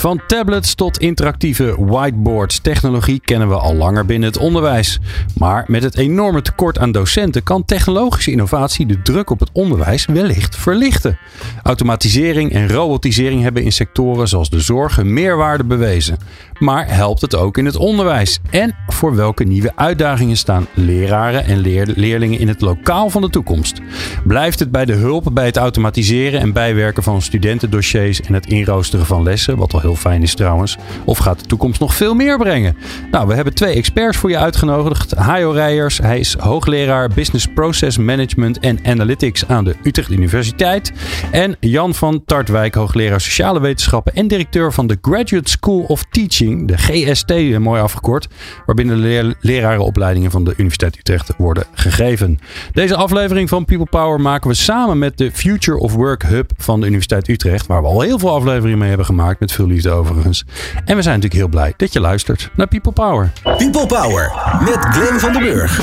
Van tablets tot interactieve whiteboards. Technologie kennen we al langer binnen het onderwijs. Maar met het enorme tekort aan docenten kan technologische innovatie de druk op het onderwijs wellicht verlichten. Automatisering en robotisering hebben in sectoren zoals de zorg een meerwaarde bewezen. Maar helpt het ook in het onderwijs? En voor welke nieuwe uitdagingen staan leraren en leerlingen in het lokaal van de toekomst? Blijft het bij de hulp bij het automatiseren en bijwerken van studentendossiers en het inroosteren van lessen, wat al heel fijn is trouwens, of gaat de toekomst nog veel meer brengen? Nou, we hebben twee experts voor je uitgenodigd. Hajo Rijers, hij is hoogleraar Business Process Management en Analytics aan de Utrecht Universiteit. En Jan van Tartwijk, hoogleraar Sociale Wetenschappen en directeur van de Graduate School of Teaching de GST eh, mooi afgekort, waarbinnen de lerarenopleidingen van de Universiteit Utrecht worden gegeven. Deze aflevering van People Power maken we samen met de Future of Work Hub van de Universiteit Utrecht, waar we al heel veel afleveringen mee hebben gemaakt, met veel liefde overigens. En we zijn natuurlijk heel blij dat je luistert naar People Power. People Power met Glenn van den Burg.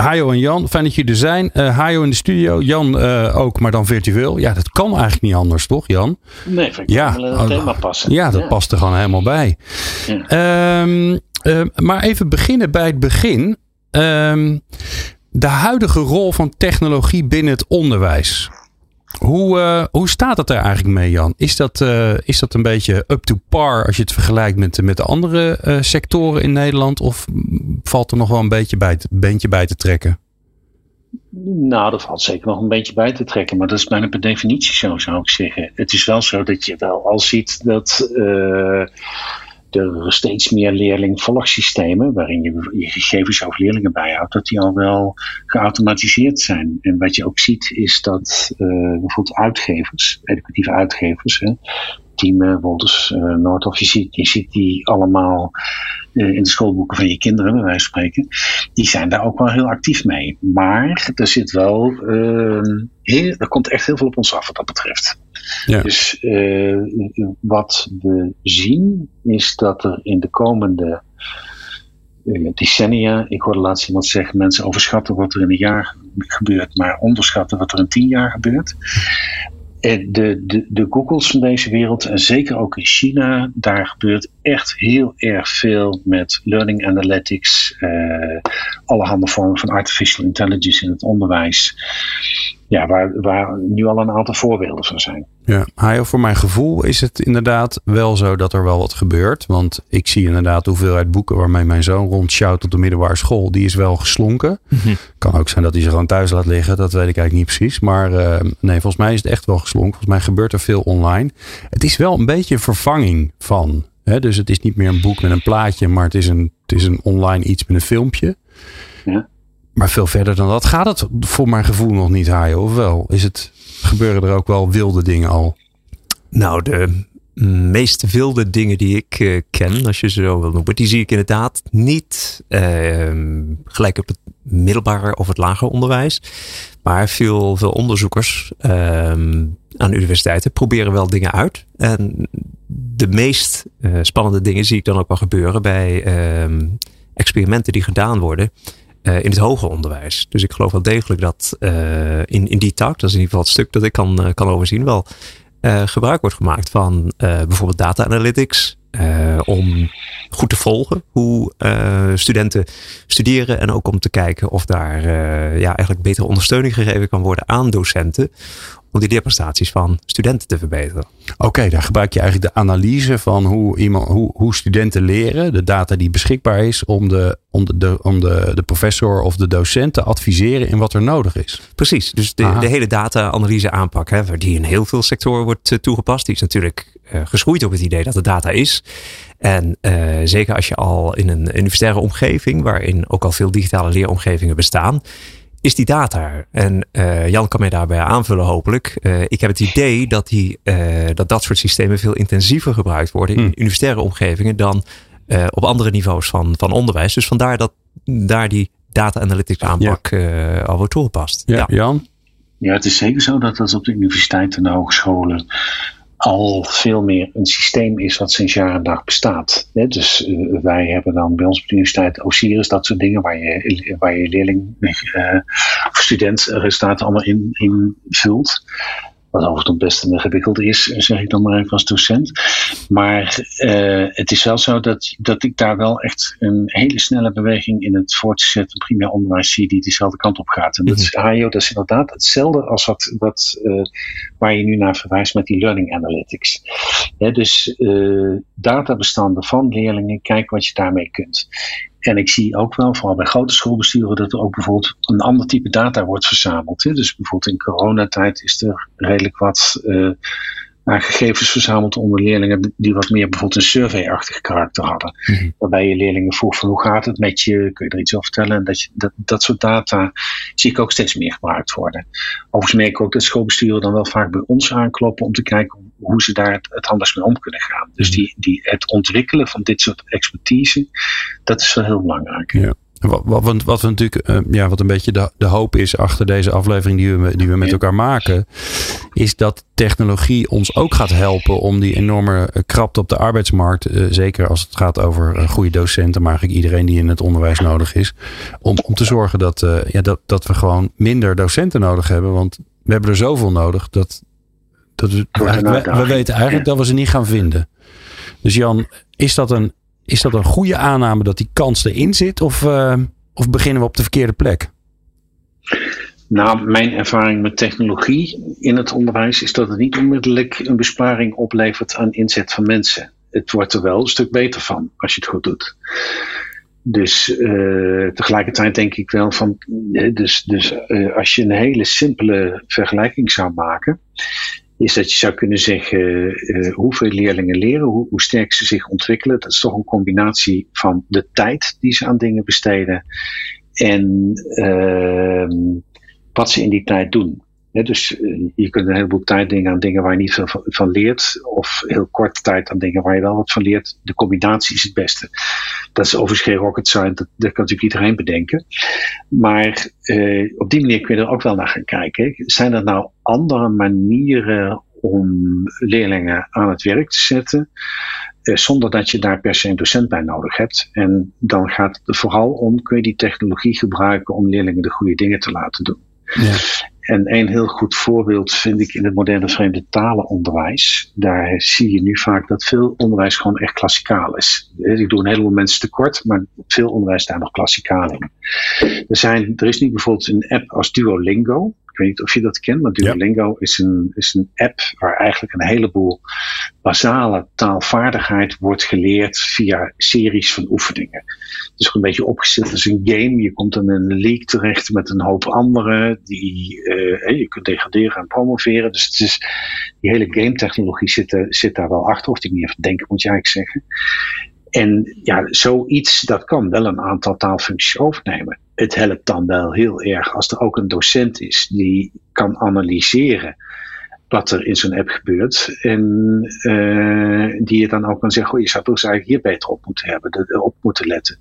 Hajo en Jan, fijn dat jullie er zijn. Uh, Hajo in de studio, Jan uh, ook, maar dan virtueel. Ja, dat kan eigenlijk niet anders, toch, Jan? Nee, vind ik ja, wel thema passen. Ja, dat past er gewoon helemaal bij. Ja. Um, uh, maar even beginnen bij het begin. Um, de huidige rol van technologie binnen het onderwijs. Hoe, uh, hoe staat het er eigenlijk mee, Jan? Is dat, uh, is dat een beetje up to par als je het vergelijkt met, met de andere uh, sectoren in Nederland? Of valt er nog wel een beetje bij, te, beentje bij te trekken? Nou, er valt zeker nog een beetje bij te trekken, maar dat is bijna per definitie zo, zou ik zeggen. Het is wel zo dat je wel al ziet dat er steeds meer leerlingvolgsystemen, waarin je je gegevens over leerlingen bijhoudt, dat die al wel geautomatiseerd zijn. En wat je ook ziet is dat uh, bijvoorbeeld uitgevers, educatieve uitgevers, hè, Team Wolters, uh, Noordhof, je ziet, je ziet die allemaal in de schoolboeken van je kinderen, bij wijze van spreken. Die zijn daar ook wel heel actief mee. Maar er zit wel, uh, heel, er komt echt heel veel op ons af wat dat betreft. Ja. Dus uh, wat we zien is dat er in de komende uh, decennia, ik hoorde laatst iemand zeggen, mensen overschatten wat er in een jaar gebeurt, maar onderschatten wat er in tien jaar gebeurt. De, de, de Googles van deze wereld, en zeker ook in China, daar gebeurt echt heel erg veel met learning analytics, uh, allerhande vormen van artificial intelligence in het onderwijs ja, waar, waar nu al een aantal voorbeelden van zijn. Ja, Hajo, voor mijn gevoel is het inderdaad wel zo dat er wel wat gebeurt. Want ik zie inderdaad de hoeveelheid boeken waarmee mijn zoon rondshout op de middelbare school, die is wel geslonken. Mm Kan ook zijn dat hij ze gewoon thuis laat liggen, dat weet ik eigenlijk niet precies. Maar uh, nee, volgens mij is het echt wel geslonken. Volgens mij gebeurt er veel online. Het is wel een beetje een vervanging van. Hè? Dus het is niet meer een boek met een plaatje, maar het is een, het is een online iets met een filmpje. Ja. Maar veel verder dan dat gaat het voor mijn gevoel nog niet, Hajo. Of wel? Is het, gebeuren er ook wel wilde dingen al? Nou, de meest wilde dingen die ik uh, ken, als je ze zo wil noemen, die zie ik inderdaad niet uh, gelijk op het middelbare of het lager onderwijs. Maar veel, veel onderzoekers uh, aan universiteiten proberen wel dingen uit. En de meest uh, spannende dingen zie ik dan ook wel gebeuren bij ehm, experimenten die gedaan worden uh, in het hoger onderwijs. Dus ik geloof wel degelijk dat uh, in, in die tak, dat is in ieder geval het stuk dat ik kan, uh, kan overzien, wel gebruik wordt gemaakt van bijvoorbeeld data analytics. om goed te volgen hoe studenten studeren. En ook om te kijken of daar ja, eigenlijk betere ondersteuning gegeven kan worden aan docenten om die leerprestaties van studenten te verbeteren. Oké, daar gebruik je eigenlijk de analyse van hoe, iemand, hoe, hoe studenten leren, de data die beschikbaar is, om, de, om, de, om de, de professor of de docent te adviseren in wat er nodig is. Precies, dus de, de hele data-analyse aanpak, hè, die in heel veel sectoren wordt uh, toegepast, die is natuurlijk uh, geschoeid op het idee dat er data is. En uh, zeker als je al in een universitaire omgeving, waarin ook al veel digitale leeromgevingen bestaan, is die data En uh, Jan kan mij daarbij aanvullen hopelijk. Uh, ik heb het idee dat, die, uh, dat dat soort systemen veel intensiever gebruikt worden in hmm. universitaire omgevingen dan op andere niveaus van, van onderwijs. Dus vandaar dat daar die data analytics aanpak al wordt toegepast. Ja, Jan? Ja, het is zeker zo dat dat op de universiteiten en de hogescholen al veel meer een systeem is wat sinds jaar en dag bestaat. Dus uh, wij hebben dan bij ons op de universiteit Osiris, dat soort dingen waar je, waar je leerling uh, of student resultaten allemaal in, in vult. Wat overigens best ingewikkeld is, zeg ik dan maar even als docent. Maar uh, het is wel zo dat, dat ik daar wel echt een hele snelle beweging in het voortzetten primair onderwijs zie die dezelfde kant op gaat. En dat is HIO, mhm. dat is inderdaad hetzelfde als wat, wat uh, waar je nu naar verwijst met die learning analytics. dus uh, databestanden van leerlingen, kijk wat je daarmee kunt. En ik zie ook wel, vooral bij grote schoolbesturen, dat er ook bijvoorbeeld een ander type data wordt verzameld. Hè. Dus bijvoorbeeld in coronatijd is er redelijk wat uh, gegevens verzameld onder leerlingen die wat meer bijvoorbeeld een survey-achtig karakter hadden. Mhm. Waarbij je leerlingen vroeg van hoe gaat het met je, kun je er iets over vertellen? En dat, je, dat, dat soort data zie ik ook steeds meer gebruikt worden. Overigens merk ik ook dat schoolbesturen dan wel vaak bij ons aankloppen om te kijken hoe ze daar het, het anders mee om kunnen gaan. Dus mhm. die, die, het ontwikkelen van dit soort expertise, dat is wel heel belangrijk. Ja. Wat, wat, wat, we natuurlijk, uh, ja, wat een beetje de, de hoop is achter deze aflevering die we, die we met elkaar maken, is dat technologie ons ook gaat helpen om die enorme eh, krapte op de arbeidsmarkt, uh, zeker als het gaat over goede docenten, maar eigenlijk iedereen die in het onderwijs nodig is, om, om te zorgen dat, ja, dat, dat we gewoon minder docenten nodig hebben. Want we hebben er zoveel nodig dat, dat we, we, weten eigenlijk dat we ze niet gaan vinden. Dus Jan, is dat een is dat een goede aanname dat die kans erin zit? Of, uh, of beginnen we op de verkeerde plek? Nou, mijn ervaring met technologie in het onderwijs is dat het niet onmiddellijk een besparing oplevert aan inzet van mensen. Het wordt er wel een stuk beter van als je het goed doet. Dus uh, tegelijkertijd denk ik wel van, dus, dus uh, als je een hele simpele vergelijking zou maken, is dat je zou kunnen zeggen uh, hoeveel leerlingen leren, hoe, hoe, sterk ze zich ontwikkelen. Dat is toch een combinatie van de tijd die ze aan dingen besteden en uh, wat ze in die tijd doen dus eh, je kunt een heleboel tijd dingen aan dingen waar je niet veel van, leert. Of heel korte tijd aan dingen waar je wel wat van leert. De combinatie is het beste. Dat is overigens geen rocket science. Dat, dat kan natuurlijk iedereen bedenken. Maar eh, op die manier kun je er ook wel naar gaan kijken. Zijn er nou andere manieren om leerlingen aan het werk te zetten? Eh, zonder dat je daar per se een docent bij nodig hebt. En dan gaat het vooral om, kun je die technologie gebruiken om leerlingen de goede dingen te laten doen. Ja. En een heel goed voorbeeld vind ik in het moderne vreemde talenonderwijs. Daar zie je nu vaak dat veel onderwijs gewoon echt klassikaal is. Ik doe een heleboel mensen tekort, maar veel onderwijs daar nog klassikaal in. Er, zijn, er is nu bijvoorbeeld een app als Duolingo weet niet of je dat kent, maar Duolingo is, een, is een app waar eigenlijk een heleboel basale taalvaardigheid wordt geleerd via series van oefeningen. Het is ook een beetje opgesteld als een game. Je komt in een league terecht met een hoop anderen. Die, uh, je kunt degraderen en promoveren. Dus het is, die hele game technologie zit, zit daar wel achter. Of die niet even denken moet je eigenlijk zeggen. En ja, zoiets dat kan wel een aantal taalfuncties overnemen. Het helpt dan wel heel erg als er ook een docent is die kan analyseren wat er in zo'n app gebeurt. En uh, die je dan ook kan zeggen, je zou toch eigenlijk hier beter op moeten hebben, op moeten letten.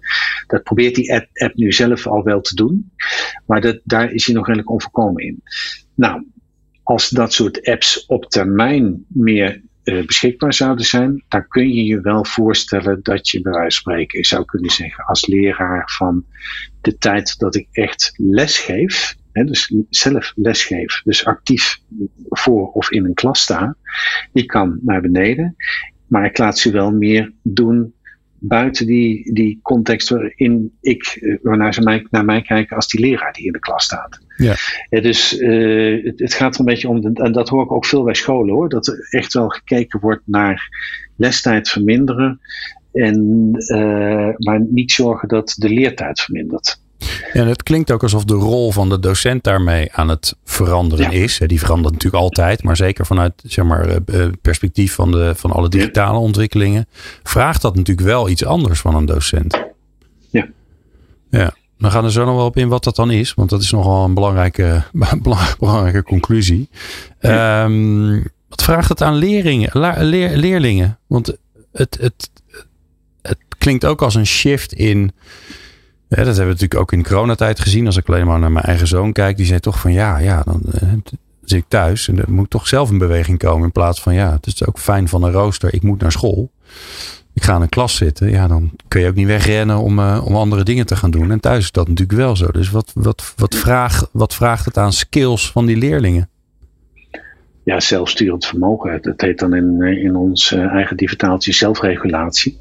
Dat probeert die app, nu zelf al wel te doen, maar dat, daar is hij nog redelijk onvolkomen in. Nou, als dat soort apps op termijn meer uh, beschikbaar zouden zijn, dan kun je je wel voorstellen dat je bij wijze van spreken zou kunnen zeggen als leraar van de tijd dat ik echt les geef, hè, dus zelf lesgeef, dus actief voor of in een klas sta, die kan naar beneden, maar ik laat ze wel meer doen buiten die, die context waarin ik, eh, waarnaar ze mij, naar mij kijken als die leraar die in de klas staat. Ja. ja dus uh, het, het, gaat er een beetje om, en dat hoor ik ook veel bij scholen hoor, dat er echt wel gekeken wordt naar lestijd verminderen, en, uh, maar niet zorgen dat de leertijd vermindert. Ja, het klinkt ook alsof de rol van de docent daarmee aan het veranderen is. Die verandert natuurlijk altijd, maar zeker vanuit zeg maar, eh, eh, perspectief van, de, van alle digitale ontwikkelingen. Vraagt dat natuurlijk wel iets anders van een docent. Ja. Ja. We gaan er zo nog wel op in wat dat dan is, want dat is nogal een belangrijke, belangrijke conclusie. Um, wat vraagt het aan leerlingen? Leer, leerlingen? Want het, het, het klinkt ook als een shift in dat hebben we natuurlijk ook in coronatijd gezien. Als ik alleen maar naar mijn eigen zoon kijk, die zei toch van ja, ja, dan uh, zit ik thuis en dan moet toch zelf in beweging komen. In plaats van ja, het is ook fijn van een rooster. Ik moet naar school. Ik ga in een klas zitten. Ja, dan kun je ook niet wegrennen om, uh, om andere dingen te gaan doen. En thuis is dat natuurlijk wel zo. Dus wat, wat, wat, vraag, wat vraagt het aan skills van die leerlingen? Ja, zelfsturend vermogen. Dat heet dan in, in ons eigen dissertatie zelfregulatie.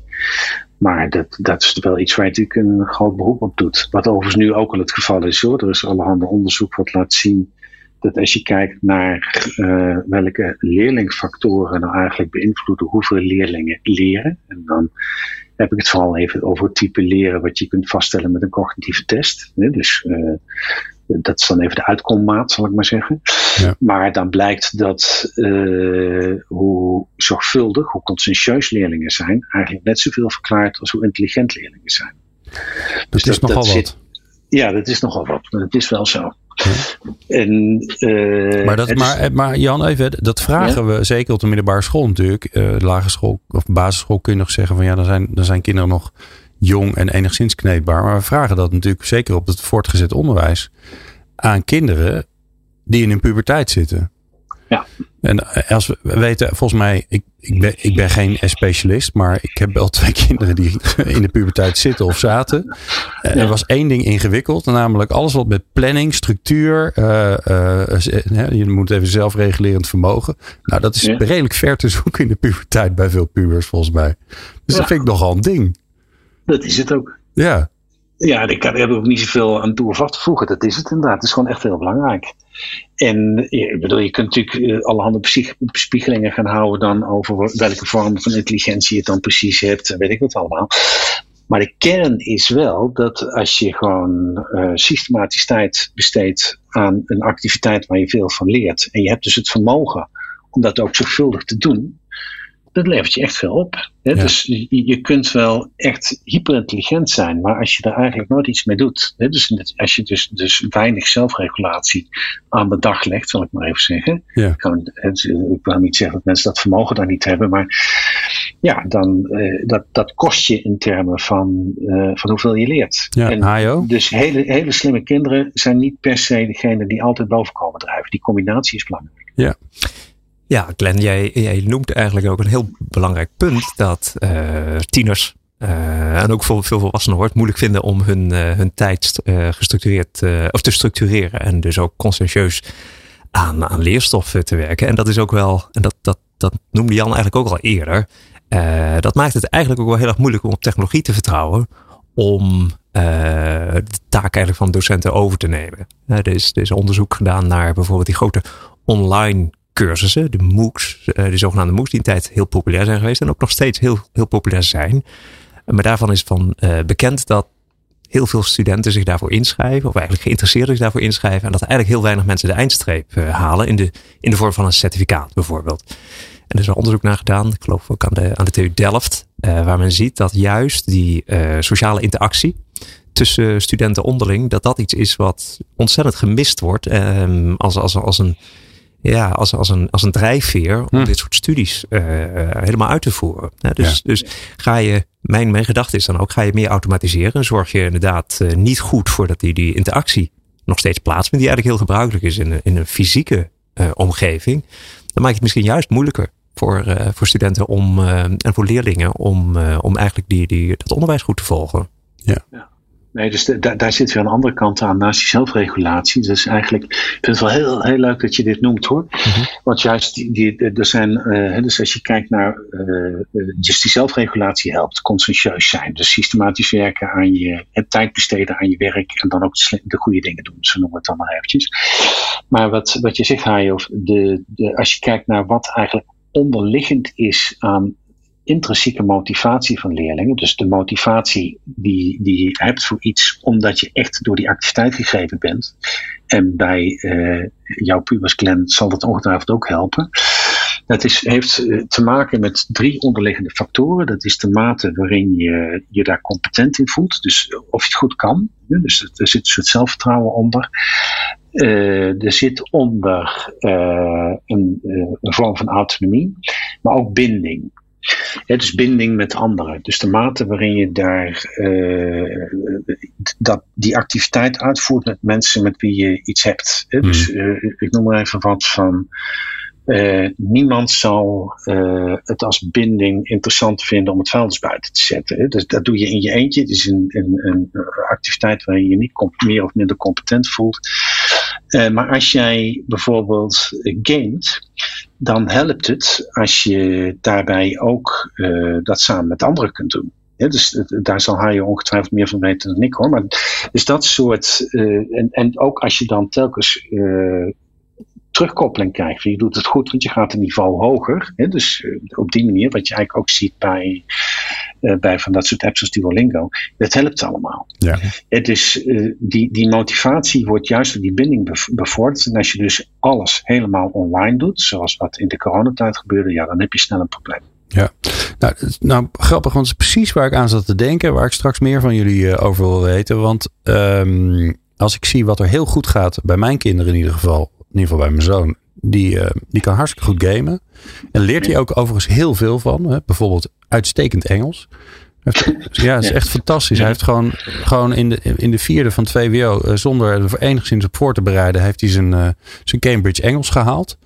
Maar dat, dat is wel iets waar je natuurlijk een groot beroep op doet. Wat overigens nu ook al het geval is hoor. Er is allerhande onderzoek wat laat zien dat als je kijkt naar uh, welke leerlingfactoren nou eigenlijk beïnvloeden hoeveel leerlingen leren. En dan heb ik het vooral even over het type leren wat je kunt vaststellen met een cognitieve test. Dus uh, dat is dan even de uitkommaat, zal ik maar zeggen. Ja. Maar dan blijkt dat uh, hoe zorgvuldig, hoe conscientieus leerlingen zijn, eigenlijk net zoveel verklaart als hoe intelligent leerlingen zijn. Dat dus is dat, nogal dat wat. Zit, ja, dat is nogal wat. Maar het is wel zo. Ja. En, uh, maar, dat, maar, is, maar Jan, even, dat vragen ja? we zeker op de middelbare school natuurlijk. Uh, lagere school of basisschool kun je nog zeggen van ja, dan zijn, dan zijn kinderen nog jong en enigszins kneedbaar. Maar we vragen dat natuurlijk zeker op het voortgezet onderwijs aan kinderen die in hun puberteit zitten. Ja. En als we weten, volgens mij, ik, ik, ben, ik ben geen specialist, maar ik heb wel twee kinderen die in de puberteit zitten of zaten. Ja. Er was één ding ingewikkeld, namelijk alles wat met planning, structuur, uh, uh, je moet even zelfregulerend vermogen. Nou, dat is ja. redelijk ver te zoeken in de puberteit bij veel pubers, volgens mij. Dus dat vind ik nogal een ding. Dat is het ook. Ja. Ja, ik kan er ook niet zoveel aan toe of af te voegen. Dat is het inderdaad. Het is gewoon echt heel belangrijk. En ik bedoel, je kunt natuurlijk allerhande bespiegelingen gaan houden dan over welke vorm van intelligentie je dan precies hebt. Weet ik wat allemaal. Maar de kern is wel dat als je gewoon uh, systematisch tijd besteedt aan een activiteit waar je veel van leert. En je hebt dus het vermogen om dat ook zorgvuldig te doen dat levert je echt veel op. Hè? Ja. Dus je, je, kunt wel echt hyperintelligent zijn, maar als je daar eigenlijk nooit iets mee doet, hè? dus als je dus, dus weinig zelfregulatie aan de dag legt, zal ik maar even zeggen. Ja. Ik, kan, ik wil niet zeggen dat mensen dat vermogen dan niet hebben, maar ja, dan uh, dat, dat kost je in termen van, uh, van hoeveel je leert. Ja, en. Dus hele, hele slimme kinderen zijn niet per se degene die altijd boven komen drijven. Die combinatie is belangrijk. Ja. Ja, Glenn, jij, noemt eigenlijk ook een heel belangrijk punt dat uh, tieners uh, en ook veel, veel volwassenen hoort moeilijk vinden om hun, uh, hun tijd gestructureerd of te structureren en dus ook conscientieus aan, aan leerstoffen te werken. En dat is ook wel, en dat, dat, dat noemde Jan eigenlijk ook al eerder. dat maakt het eigenlijk ook wel heel erg moeilijk om op technologie te vertrouwen om de taak eigenlijk van docenten over te nemen. er, is, er is onderzoek gedaan naar bijvoorbeeld die grote online cursussen, de MOOCs, de zogenaamde MOOCs, die in tijd heel populair zijn geweest en ook nog steeds heel, heel populair zijn. Maar daarvan is van uh, bekend dat heel veel studenten zich daarvoor inschrijven, of eigenlijk geïnteresseerden zich daarvoor inschrijven, en dat eigenlijk heel weinig mensen de eindstreep uh, halen in de, in de vorm van een certificaat bijvoorbeeld. En er is wel onderzoek naar gedaan, ik geloof ook aan de, aan de TU Delft, waar men ziet dat juist die sociale interactie tussen studenten onderling, dat dat iets is wat ontzettend gemist wordt ehm, als, als, als een ja, als, als, een, als een drijfveer om hm. dit soort studies uh, helemaal uit te voeren. Ja, dus, ja. dus ga je, mijn, mijn gedachte is dan ook, ga je meer automatiseren. Zorg je inderdaad uh, niet goed voor dat die, die interactie nog steeds plaatsvindt, die eigenlijk heel gebruikelijk is in, in een fysieke uh, omgeving. Dan maak je het misschien juist moeilijker voor, voor studenten om, en voor leerlingen om, om eigenlijk die, die, dat onderwijs goed te volgen. Ja. ja. Nee, dus de, daar zit weer een andere kant aan naast die zelfregulatie. Dus eigenlijk, ik vind het wel heel, heel leuk dat je dit noemt hoor. Mm-hmm. Want juist, die, die, er zijn, uh, dus als je kijkt naar, uh, dus die zelfregulatie helpt, conscientieus zijn. Dus systematisch werken aan je, het tijd besteden aan je werk en dan ook de, de goede dingen doen. Zo noemen we het dan maar eventjes. Maar wat, wat je zegt, Hajo, de, de, als je kijkt naar wat eigenlijk onderliggend is aan intrinsieke motivatie van leerlingen. Dus de motivatie die, die je hebt voor iets omdat je echt door die activiteit gegeven bent. En bij uh, jouw pubers Glenn zal dat ongetwijfeld ook helpen. Dat is, heeft uh, te maken met drie onderliggende factoren. Dat is de mate waarin je je daar competent in voelt. Dus of je het goed kan. Dus er zit een soort zelfvertrouwen onder. Er zit onder een, een vorm van autonomie, maar ook binding. Ja, dus binding met anderen. Dus de mate waarin je daar uh, dat, die activiteit uitvoert met mensen met wie je iets hebt. Hè? Dus uh, ik noem maar even wat van. Uh, niemand zal het als binding interessant vinden om het vuilnis buiten te zetten. Hè? Dus dat doe je in je eentje. Het is een, een, een activiteit waarin je je niet meer of minder competent voelt. Maar als jij bijvoorbeeld gamet, dan helpt het als je daarbij ook uh, dat samen met anderen kunt doen. Dus daar zal hij ongetwijfeld meer van weten dan ik hoor. Maar dus dat soort. En, en ook als je dan telkens terugkoppeling krijgt. Je doet het goed, want je gaat een niveau hoger. Hè? Dus op die manier, wat je eigenlijk ook ziet bij uh, bij van dat soort apps als Duolingo. Dat helpt allemaal. Ja. Het is, uh, die, die motivatie wordt juist door die binding bevorderd. En als je dus alles helemaal online doet, zoals wat in de coronatijd gebeurde, ja, dan heb je snel een probleem. Ja, nou, nou grappig, want het is precies waar ik aan zat te denken, waar ik straks meer van jullie over wil weten. Want um, als ik zie wat er heel goed gaat, bij mijn kinderen in ieder geval, in ieder geval bij mijn zoon, die, uh, die kan hartstikke goed gamen. En leert hij ook overigens heel veel van. Hè? Bijvoorbeeld uitstekend Engels. Ja, het is echt fantastisch. Hij heeft gewoon, gewoon in, de, in de vierde van 2WO, uh, zonder er enigszins op voor te bereiden, heeft hij zijn, uh, zijn Cambridge Engels gehaald.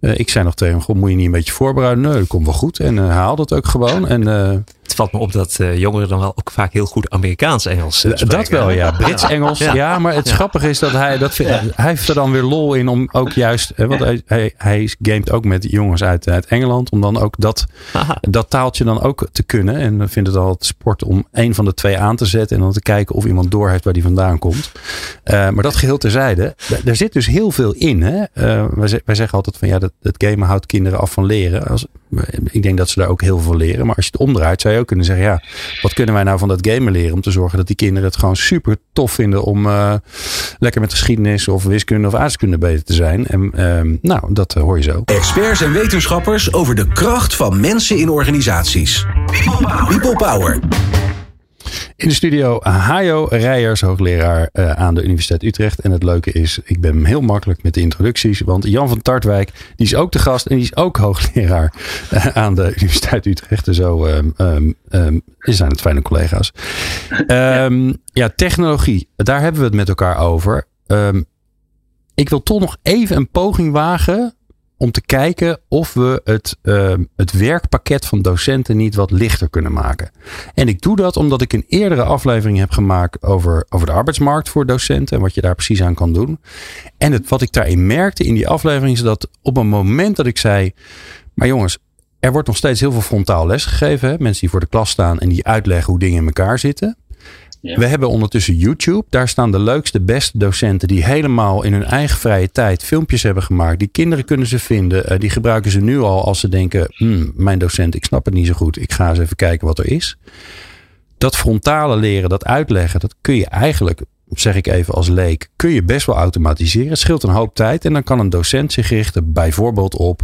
Uh, ik zei nog tegen hem, moet je niet een beetje voorbereiden? Nee, dat komt wel goed. En uh, hij haalde het ook gewoon. En, het valt me op dat jongeren dan wel ook vaak heel goed Amerikaans-Engels spreken. Dat wel, ja. Brits-Engels. Ja. ja. maar het grappige is dat hij, dat, hij heeft er dan weer lol in om ook juist, want hij, hij, hij gamet ook met jongens uit, uit Engeland, om dan ook dat, dat taaltje dan ook te kunnen. En vindt het al sport om een van de twee aan te zetten en dan te kijken of iemand door heeft waar die vandaan komt. maar dat geheel terzijde, er zit dus heel veel in. Hè? wij, wij zeggen altijd van ja, dat, het gamen houdt kinderen af van leren. Als, ik denk dat ze daar ook heel veel leren. Maar als je het omdraait, zou je ook kunnen zeggen: ja, wat kunnen wij nou van dat gamen leren? Om te zorgen dat die kinderen het gewoon super tof vinden om uh, lekker met geschiedenis of wiskunde of aardrijkskunde beter te zijn. En uh, nou, dat hoor je zo. Experts en wetenschappers over de kracht van mensen in organisaties. People Power. People Power. In de studio Hajo Rijers, hoogleraar uh, aan de Universiteit Utrecht. En het leuke is, ik ben heel makkelijk met de introducties. Want Jan van Tartwijk, die is ook de gast en die is ook hoogleraar uh, aan de Universiteit Utrecht. En zo um, um, um, zijn het fijne collega's. Um, ja, technologie, daar hebben we het met elkaar over. Ik wil toch nog even een poging wagen om te kijken of we het, uh, het werkpakket van docenten niet wat lichter kunnen maken. En ik doe dat omdat ik een eerdere aflevering heb gemaakt over, over de arbeidsmarkt voor docenten en wat je daar precies aan kan doen. En het, wat ik daarin merkte in die aflevering is dat op een moment dat ik zei, maar jongens, er wordt nog steeds heel veel frontaal les gegeven. Mensen die voor de klas staan en die uitleggen hoe dingen in elkaar zitten. We hebben ondertussen YouTube. Daar staan de leukste, beste docenten die helemaal in hun eigen vrije tijd filmpjes hebben gemaakt. Die kinderen kunnen ze vinden. Uh, die gebruiken ze nu al als ze denken: hmm, mijn docent, ik snap het niet zo goed. Ik ga eens even kijken wat er is. Dat frontale leren, dat uitleggen, dat kun je eigenlijk zeg ik even als leek, kun je best wel automatiseren. Het scheelt een hoop tijd. En dan kan een docent zich richten bijvoorbeeld op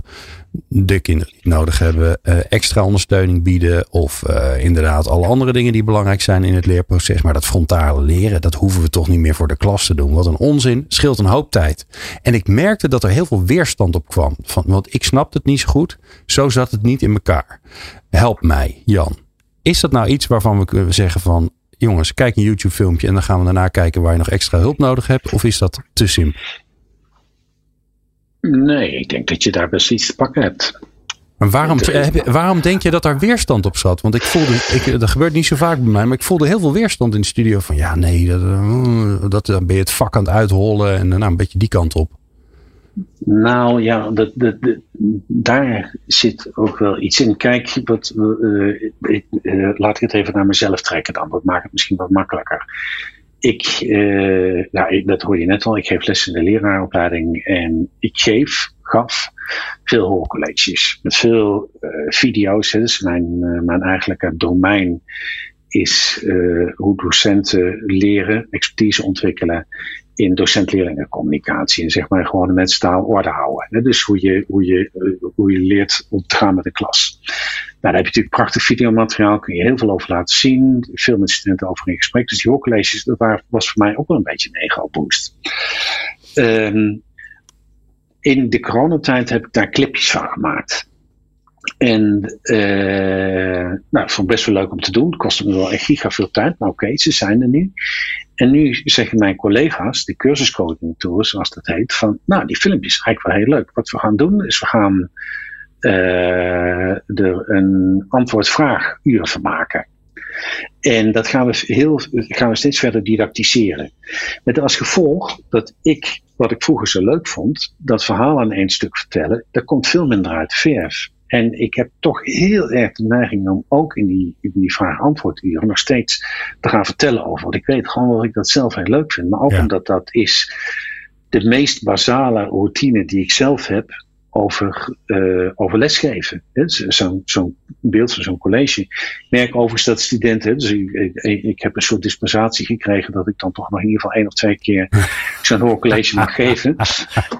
de kinderen die het nodig hebben, uh, extra ondersteuning bieden. Of uh, inderdaad alle andere dingen die belangrijk zijn in het leerproces. Maar dat frontale leren, dat hoeven we toch niet meer voor de klas te doen. Wat een onzin, scheelt een hoop tijd. En ik merkte dat er heel veel weerstand op kwam. Van, want ik snapte het niet zo goed. Zo zat het niet in elkaar. Help mij, Jan. Is dat nou iets waarvan we kunnen zeggen van jongens, kijk een YouTube filmpje en dan gaan we daarna kijken waar je nog extra hulp nodig hebt? Of is dat te simpel? Nee, ik denk dat je daar best iets te pakken hebt. Maar waarom, waarom denk je dat daar weerstand op zat? Want ik voelde, ik, dat gebeurt niet zo vaak bij mij, maar ik voelde heel veel weerstand in de studio. Van ja, nee, dat, eh, dat, dan ben je het vak aan het uithollen en nou, een beetje die kant op. Nou ja, dat, dat, daar zit ook wel iets in. Kijk, wat, uh, ik, uh, laat ik het even naar mezelf trekken dan. Dat maakt het misschien wat makkelijker. Ik, uh, nou, dat hoor je net al, ik geef lessen in de leraaropleiding en ik geef, gaf veel hoorcolleges met veel video's. Hè, dus mijn, mijn eigenlijke domein is hoe docenten leren, expertise ontwikkelen in docent-leerlingencommunicatie. En zeg maar gewoon de mensentaal orde houden. Dus hoe je, hoe, je, eh, hoe je leert om te gaan met de klas. Nou, daar heb je natuurlijk prachtig videomateriaal, kun je heel veel over laten zien. Veel met studenten over in gesprek. Dus die hoorcolleges, dat was voor mij ook wel een beetje een ego-boost. Um, in de coronatijd heb ik daar clipjes van gemaakt. En uh, nou, ik vond het best wel leuk om te doen. Het kostte me wel echt giga veel tijd. Maar oké, ze zijn er nu. En nu zeggen mijn collega's, de cursuscoördinatoren zoals dat heet, van nou, die filmpjes is eigenlijk wel heel leuk. Wat we gaan doen is we gaan uh, er een antwoord-vraag uur van maken. En dat gaan we, heel, gaan we steeds verder didactiseren. Met als gevolg dat ik, wat ik vroeger zo leuk vond, dat verhaal aan één stuk vertellen, dat komt veel minder uit de verf. En ik heb toch heel erg de neiging om ook in die, in die vraag-antwoorduren nog steeds te gaan vertellen over. Want ik weet gewoon dat ik dat zelf heel leuk vind. Maar ook omdat dat is de meest basale routine die ik zelf heb over, uh, over lesgeven. Zo'n zo beeld van zo'n college. Ik merk overigens dat studenten, dus ik, ik, ik, heb een soort dispensatie gekregen dat ik dan toch nog in ieder geval één of twee keer zo'n hoorcollege mag geven.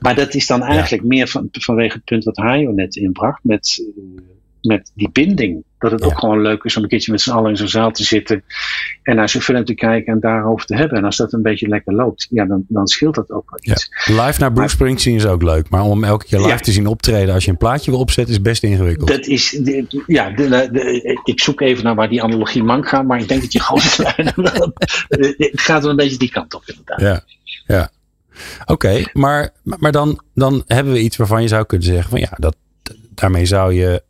Maar dat is dan eigenlijk meer van, vanwege het punt wat Hajo net inbracht met, uh, met die binding. Dat het ook gewoon leuk is om een keertje met z'n allen in zo'n zaal te zitten en naar zo'n film te kijken en daarover te hebben. En als dat een beetje lekker loopt, ja, dan, dan scheelt dat ook wel iets. Ja. Live naar Bruce Springsteen is ook leuk, maar om elke keer live te zien optreden als je een plaatje wil opzetten is best ingewikkeld. Dat is, ja, de, ik zoek even naar waar die analogie man gaat, maar ik denk dat je gewoon, het gaat wel een beetje die kant op inderdaad. Ja, ja. Oké, maar, maar dan, dan hebben we iets waarvan je zou kunnen zeggen van ja, dat, daarmee zou je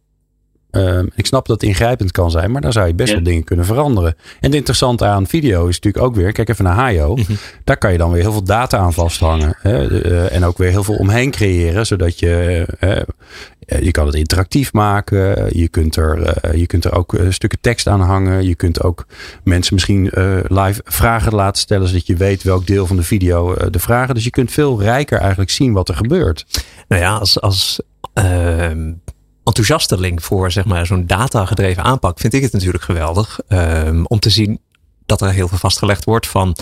Uh, ik snap dat het ingrijpend kan zijn, maar daar zou je best wel dingen kunnen veranderen. En het interessante aan video is natuurlijk ook weer, kijk even naar Hayo. Mm Daar kan je dan weer heel veel data aan vasthangen. Hè, uh, en ook weer heel veel omheen creëren, zodat je, uh, je kan het interactief maken. Je kunt er, je kunt er ook stukken tekst aan hangen. Je kunt ook mensen misschien live vragen laten stellen, zodat je weet welk deel van de video de vragen. Dus je kunt veel rijker eigenlijk zien wat er gebeurt. Nou ja, als, als ehm, enthousiasteling voor zeg maar, zo'n data-gedreven aanpak, vind ik het natuurlijk geweldig. Um, om te zien dat er heel veel vastgelegd wordt van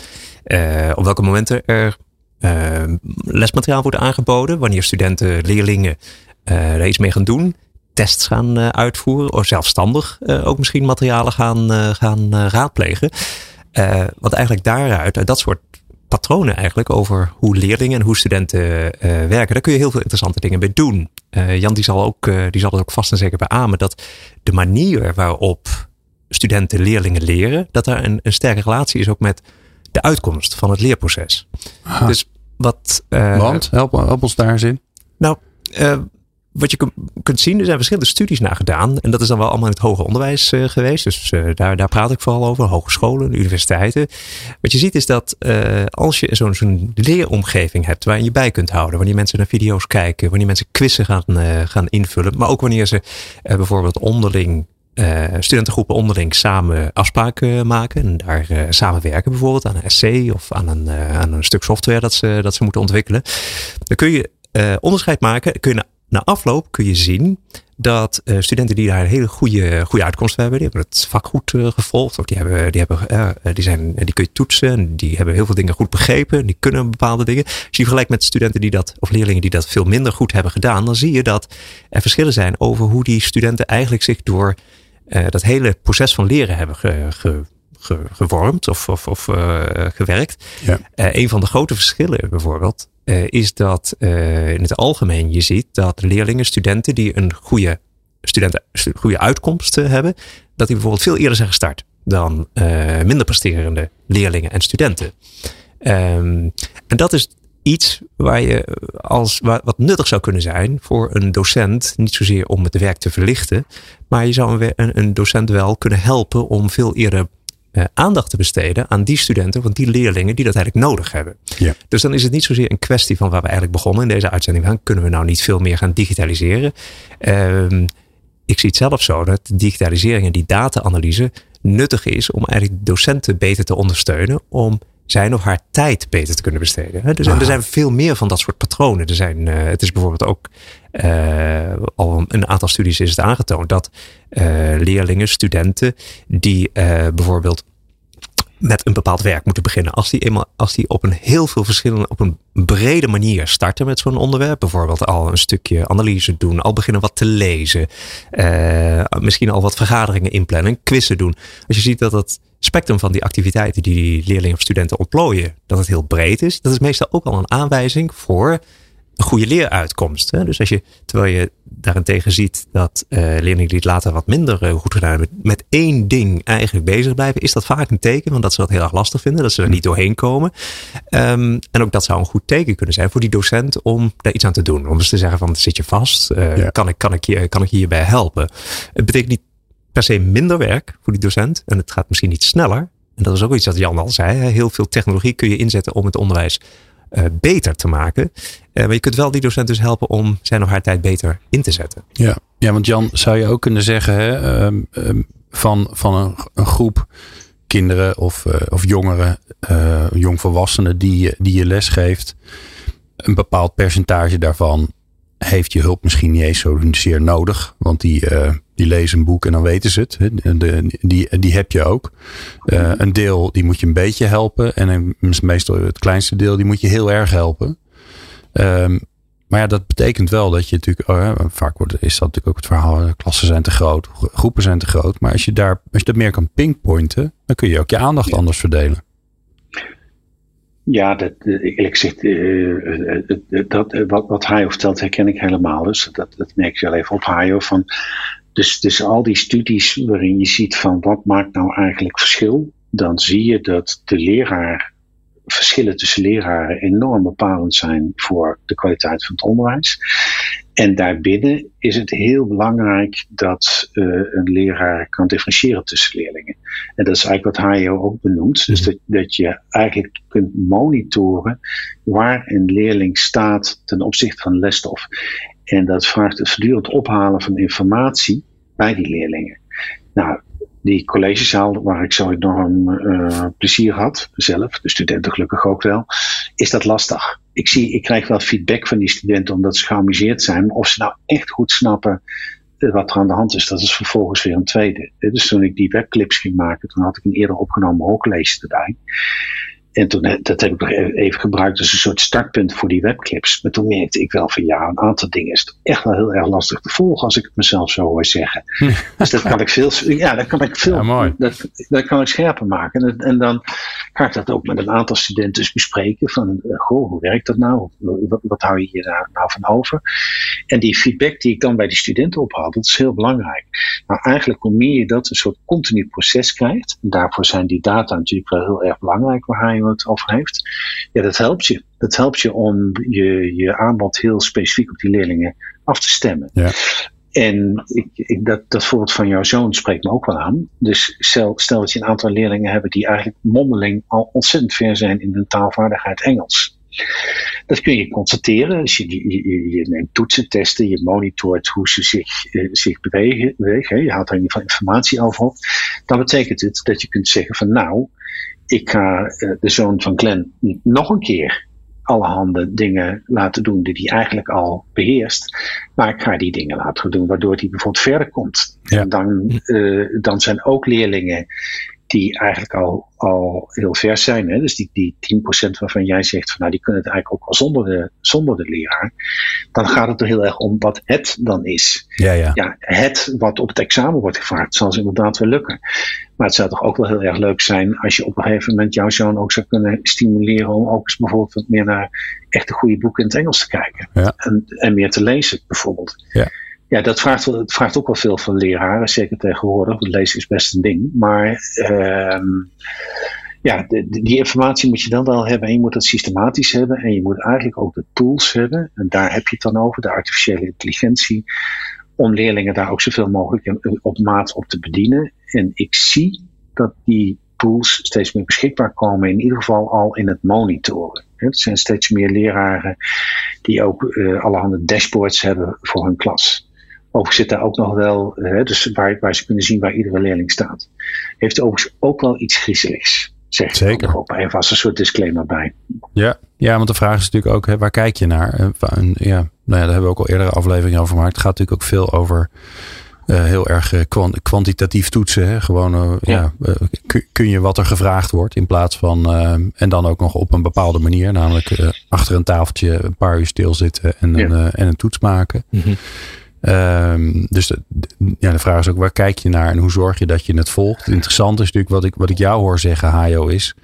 uh, op welke momenten er uh, lesmateriaal wordt aangeboden, wanneer studenten, leerlingen uh, er iets mee gaan doen, tests gaan uitvoeren, of zelfstandig ook misschien materialen gaan, gaan raadplegen. want eigenlijk daaruit, uit dat soort patronen eigenlijk over hoe leerlingen en hoe studenten werken, daar kun je heel veel interessante dingen mee doen. Uh, Jan die zal, ook, uh, die zal het ook vast en zeker beamen dat de manier waarop studenten leerlingen leren, dat daar een, een sterke relatie is ook met de uitkomst van het leerproces. Aha. Dus wat. Uh, Want, help, help ons daar eens in. Nou, wat je kunt zien, er zijn verschillende studies naar gedaan. En dat is dan wel allemaal in het hoger onderwijs uh, geweest. Dus uh, daar, daar praat ik vooral over. Hogescholen, universiteiten. Wat je ziet is dat uh, als je zo'n leeromgeving hebt waarin je bij kunt houden. Wanneer mensen naar video's kijken. Wanneer mensen quizzen gaan, gaan invullen. Maar ook wanneer ze bijvoorbeeld onderling studentengroepen onderling samen afspraken maken en daar uh, samenwerken, bijvoorbeeld aan een essay of aan een, aan een stuk software dat ze, dat ze moeten ontwikkelen. Dan kun je onderscheid maken, kun je na afloop kun je zien dat uh, studenten die daar een hele goede, goede uitkomst hebben, die hebben het vak goed uh, gevolgd, of die, hebben, die, hebben, uh, die, zijn, die kun je toetsen, die hebben heel veel dingen goed begrepen, die kunnen bepaalde dingen. Als je vergelijkt met studenten die dat, of leerlingen die dat veel minder goed hebben gedaan, dan zie je dat er verschillen zijn over hoe die studenten eigenlijk zich door dat hele proces van leren hebben ge, ge, ge, gevormd of, of, of gewerkt. Ja. een van de grote verschillen bijvoorbeeld uh, is dat in het algemeen je ziet dat leerlingen, studenten die een goede, studenten, goede uitkomst hebben, dat die bijvoorbeeld veel eerder zijn gestart dan minder presterende leerlingen en studenten. Um, en dat is iets waar je als wat nuttig zou kunnen zijn voor een docent, niet zozeer om het werk te verlichten, maar je zou een, een docent wel kunnen helpen om veel eerder uh, aandacht te besteden aan die studenten, want die leerlingen die dat eigenlijk nodig hebben. Ja. Dus dan is het niet zozeer een kwestie van waar we eigenlijk begonnen in deze uitzending. Van, kunnen we nou niet veel meer gaan digitaliseren? Uh, ik zie het zelf zo dat digitalisering en die data-analyse nuttig is om eigenlijk docenten beter te ondersteunen om zijn of haar tijd beter te kunnen besteden. Dus er zijn veel meer van dat soort patronen. Er zijn, uh, het is bijvoorbeeld ook uh, al een aantal studies is het aangetoond dat uh, leerlingen, studenten die bijvoorbeeld met een bepaald werk moeten beginnen. Als die, eenmaal, als die op een heel veel verschillende, op een brede manier starten met zo'n onderwerp. Bijvoorbeeld al een stukje analyse doen, al beginnen wat te lezen. Misschien al wat vergaderingen inplannen, quizzen doen. Als je ziet dat het spectrum van die activiteiten die, die leerlingen of studenten ontplooien, dat het heel breed is. Dat is meestal ook al een aanwijzing voor een goede leeruitkomst. Hè? Dus als je, terwijl je daarentegen ziet dat uh, leerlingen die het later wat minder uh, goed gedaan hebben, met één ding eigenlijk bezig blijven, is dat vaak een teken, want dat ze dat heel erg lastig vinden, dat ze er niet doorheen komen. Um, en ook dat zou een goed teken kunnen zijn voor die docent om daar iets aan te doen. Om dus te zeggen van zit je vast, uh, ja. kan, ik, kan, ik kan ik hierbij helpen? Het betekent niet per se minder werk voor die docent en het gaat misschien niet sneller. En dat is ook iets dat Jan al zei. Heel veel technologie kun je inzetten om het onderwijs uh, beter te maken. Uh, maar je kunt wel die docent dus helpen om zijn of haar tijd beter in te zetten. Ja, ja want Jan, zou je ook kunnen zeggen hè, um, um, van, van een, een, groep kinderen of, uh, of jongeren, jongvolwassenen die, die je les geeft. Een bepaald percentage daarvan heeft je hulp misschien niet eens zozeer nodig. Want die, uh, die lezen een boek en dan weten ze het. De, die, die heb je ook. Uh, een deel die moet je een beetje helpen. En een, meestal het kleinste deel die moet je heel erg helpen. Um, maar ja, dat betekent wel dat je natuurlijk, oh, vaak wordt, is dat natuurlijk ook het verhaal, klassen zijn te groot, groepen zijn te groot. Maar als je daar, als je dat meer kan pinpointen, dan kun je ook je aandacht ja. anders verdelen. Ja, dat, eerlijk gezegd, uh, dat, wat, wat Hajo vertelt herken ik helemaal. Dus dat, dat merk je wel even op Hajo. Van, dus, dus al die studies waarin je ziet van wat maakt nou eigenlijk verschil, dan zie je dat de leraar, verschillen tussen leraren enorm bepalend zijn voor de kwaliteit van het onderwijs. En daarbinnen is het heel belangrijk dat uh, een leraar kan differentiëren tussen leerlingen. En dat is eigenlijk wat Hajo ook benoemt. Dus dat, dat je eigenlijk kunt monitoren waar een leerling staat ten opzichte van lesstof. En dat vraagt het voortdurend ophalen van informatie bij die leerlingen. Nou, die collegezaal waar ik zo enorm uh, plezier had, zelf, de studenten gelukkig ook wel, is dat lastig. Ik, zie, ik krijg wel feedback van die studenten omdat ze geamuseerd zijn, of ze nou echt goed snappen wat er aan de hand is, dat is vervolgens weer een tweede. Dus toen ik die webclips ging maken, toen had ik een eerder opgenomen hoorcollege erbij. En toen, dat heb ik nog e-, even gebruikt als een soort startpunt voor die webclips. Maar toen merkte ik wel van ja, een aantal dingen is echt wel heel erg lastig te volgen als ik het mezelf zo hoor zeggen. dus dat kan ik veel, ja, dat kan ik veel, ja, mooi. Dat, dat kan ik scherper maken. En, en, dan ga ik dat ook met een aantal studenten bespreken van, goh, hoe werkt dat nou? Wat, wat hou je hier nou, nou van over? En die feedback die ik dan bij die studenten ophaal, dat is heel belangrijk. Maar eigenlijk hoe meer je dat een soort continu proces krijgt, en daarvoor zijn die data natuurlijk wel heel erg belangrijk waar je het over heeft, ja, dat helpt je. Dat helpt je om je, je aanbod heel specifiek op die leerlingen af te stemmen. Ja. En ik, ik, dat, dat voorbeeld van jouw zoon spreekt me ook wel aan. Dus stel, stel dat je een aantal leerlingen hebt die eigenlijk mondeling al ontzettend ver zijn in hun taalvaardigheid Engels. Dat kun je constateren. Dus je, je, je neemt toetsen, testen, je monitort hoe ze zich, uh, zich bewegen. bewegen je haalt er in ieder geval informatie over op. Dan betekent het dat je kunt zeggen van nou, ik ga uh, de zoon van Glenn niet nog een keer allerhande dingen laten doen die hij eigenlijk al beheerst. Maar ik ga die dingen laten doen waardoor hij bijvoorbeeld verder komt. Ja. En dan, uh, dan zijn ook leerlingen die eigenlijk al, al heel vers zijn. Hè? Dus die, die 10% waarvan jij zegt van nou die kunnen het eigenlijk ook wel zonder de, zonder de leraar. Dan gaat het er heel erg om wat het dan is. Ja, ja. ja, het wat op het examen wordt gevraagd zal ze inderdaad wel lukken. Maar het zou toch ook wel heel erg leuk zijn als je op een gegeven moment jouw zoon ook zou kunnen stimuleren om ook eens bijvoorbeeld wat meer naar echte goede boeken in het Engels te kijken. Ja. En, en meer te lezen bijvoorbeeld. Ja. Ja, dat vraagt, vraagt ook wel veel van leraren, zeker tegenwoordig. Lezen is best een ding. Maar uh, ja, die informatie moet je dan wel hebben en je moet het systematisch hebben. En je moet eigenlijk ook de tools hebben. En daar heb je het dan over, de artificiële intelligentie. Om leerlingen daar ook zoveel mogelijk op maat op te bedienen. En ik zie dat die tools steeds meer beschikbaar komen, in ieder geval al in het monitoren. Er zijn steeds meer leraren die ook uh, allerhande dashboards hebben voor hun klas. Overigens zit daar ook nog wel, hè, dus waar, waar ze kunnen zien waar iedere leerling staat. Heeft overigens ook wel iets griezeligs. Zeg Zeker. Op. Even als een soort disclaimer bij. Ja, ja want de vraag is natuurlijk ook, hè, waar kijk je naar? En, ja, nou ja, daar hebben we ook al eerdere afleveringen over gemaakt. Het gaat natuurlijk ook veel over uh, heel erg uh, kwantitatief toetsen. Hè? Gewoon, uh, ja. ja kun, kun, je wat er gevraagd wordt in plaats van. en dan ook nog op een bepaalde manier. Namelijk achter een tafeltje een paar uur stilzitten en, ja. een, en een toets maken. Mm -hmm. Um, dus de, ja, de vraag is ook waar kijk je naar en hoe zorg je dat je het volgt? Interessant is natuurlijk wat ik, wat ik jou hoor zeggen, Hajo, is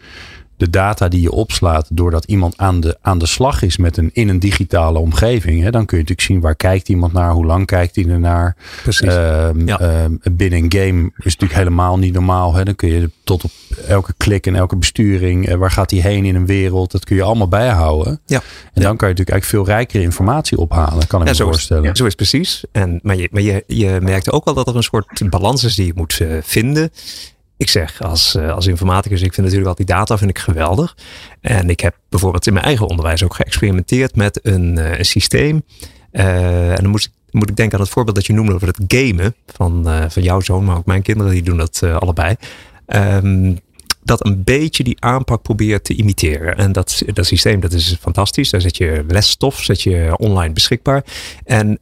de data die je opslaat doordat iemand aan de, aan de slag is met een, in een digitale omgeving. Hè, dan kun je natuurlijk zien waar kijkt iemand naar, hoe lang kijkt hij ernaar. Precies. Ehm, Ja. ehm, binnen een game is natuurlijk helemaal niet normaal. Hè. Dan kun je tot op elke klik en elke besturing, eh, waar gaat hij heen in een wereld, dat kun je allemaal bijhouden. Ja. En dan kan je natuurlijk eigenlijk veel rijkere informatie ophalen, kan ik Ja, me zo is, voorstellen. ja, zo is precies. En, maar je, maar je, je merkte ook wel dat er een soort balans is die je moet eh, vinden. Ik zeg als, eh, als informaticus, ik vind natuurlijk al die data vind ik geweldig. En ik heb bijvoorbeeld in mijn eigen onderwijs ook geëxperimenteerd met een, eh, een systeem. Eh, en dan moest ik, moet ik denken aan het voorbeeld dat je noemde over het gamen van, van jouw zoon, maar ook mijn kinderen, die doen dat allebei. Ehm, dat een beetje die aanpak probeert te imiteren. En dat, dat systeem dat is fantastisch. Daar zet je lesstof zet je online beschikbaar. En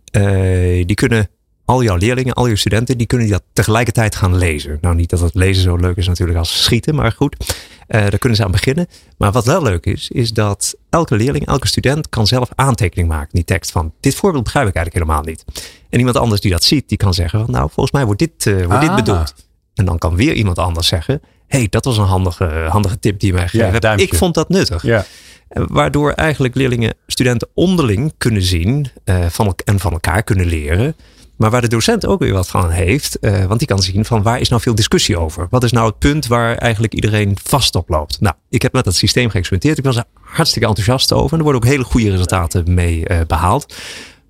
die kunnen al jouw leerlingen, al je studenten, die kunnen dat tegelijkertijd gaan lezen. Nou, niet dat het lezen zo leuk is natuurlijk als schieten, maar goed, eh, daar kunnen ze aan beginnen. Maar wat wel leuk is, is dat elke leerling, elke student kan zelf aantekening maken. in Die tekst van, dit voorbeeld begrijp ik eigenlijk helemaal niet. En iemand anders die dat ziet, die kan zeggen van, nou, volgens mij wordt dit, eh, wordt dit Ah. bedoeld. En dan kan weer iemand anders zeggen, hey, dat was een handige, handige tip die je mij gegeven Ja, hebt. Ik vond dat nuttig. Ja. Eh, Waardoor eigenlijk leerlingen, studenten onderling kunnen zien van, en van elkaar kunnen leren. Maar waar de docent ook weer wat van heeft. eh, want die kan zien van waar is nou veel discussie over? Wat is nou het punt waar eigenlijk iedereen vast op loopt? Nou, ik heb met dat systeem geëxperimenteerd. Ik was er hartstikke enthousiast over. En er worden ook hele goede resultaten mee eh, behaald.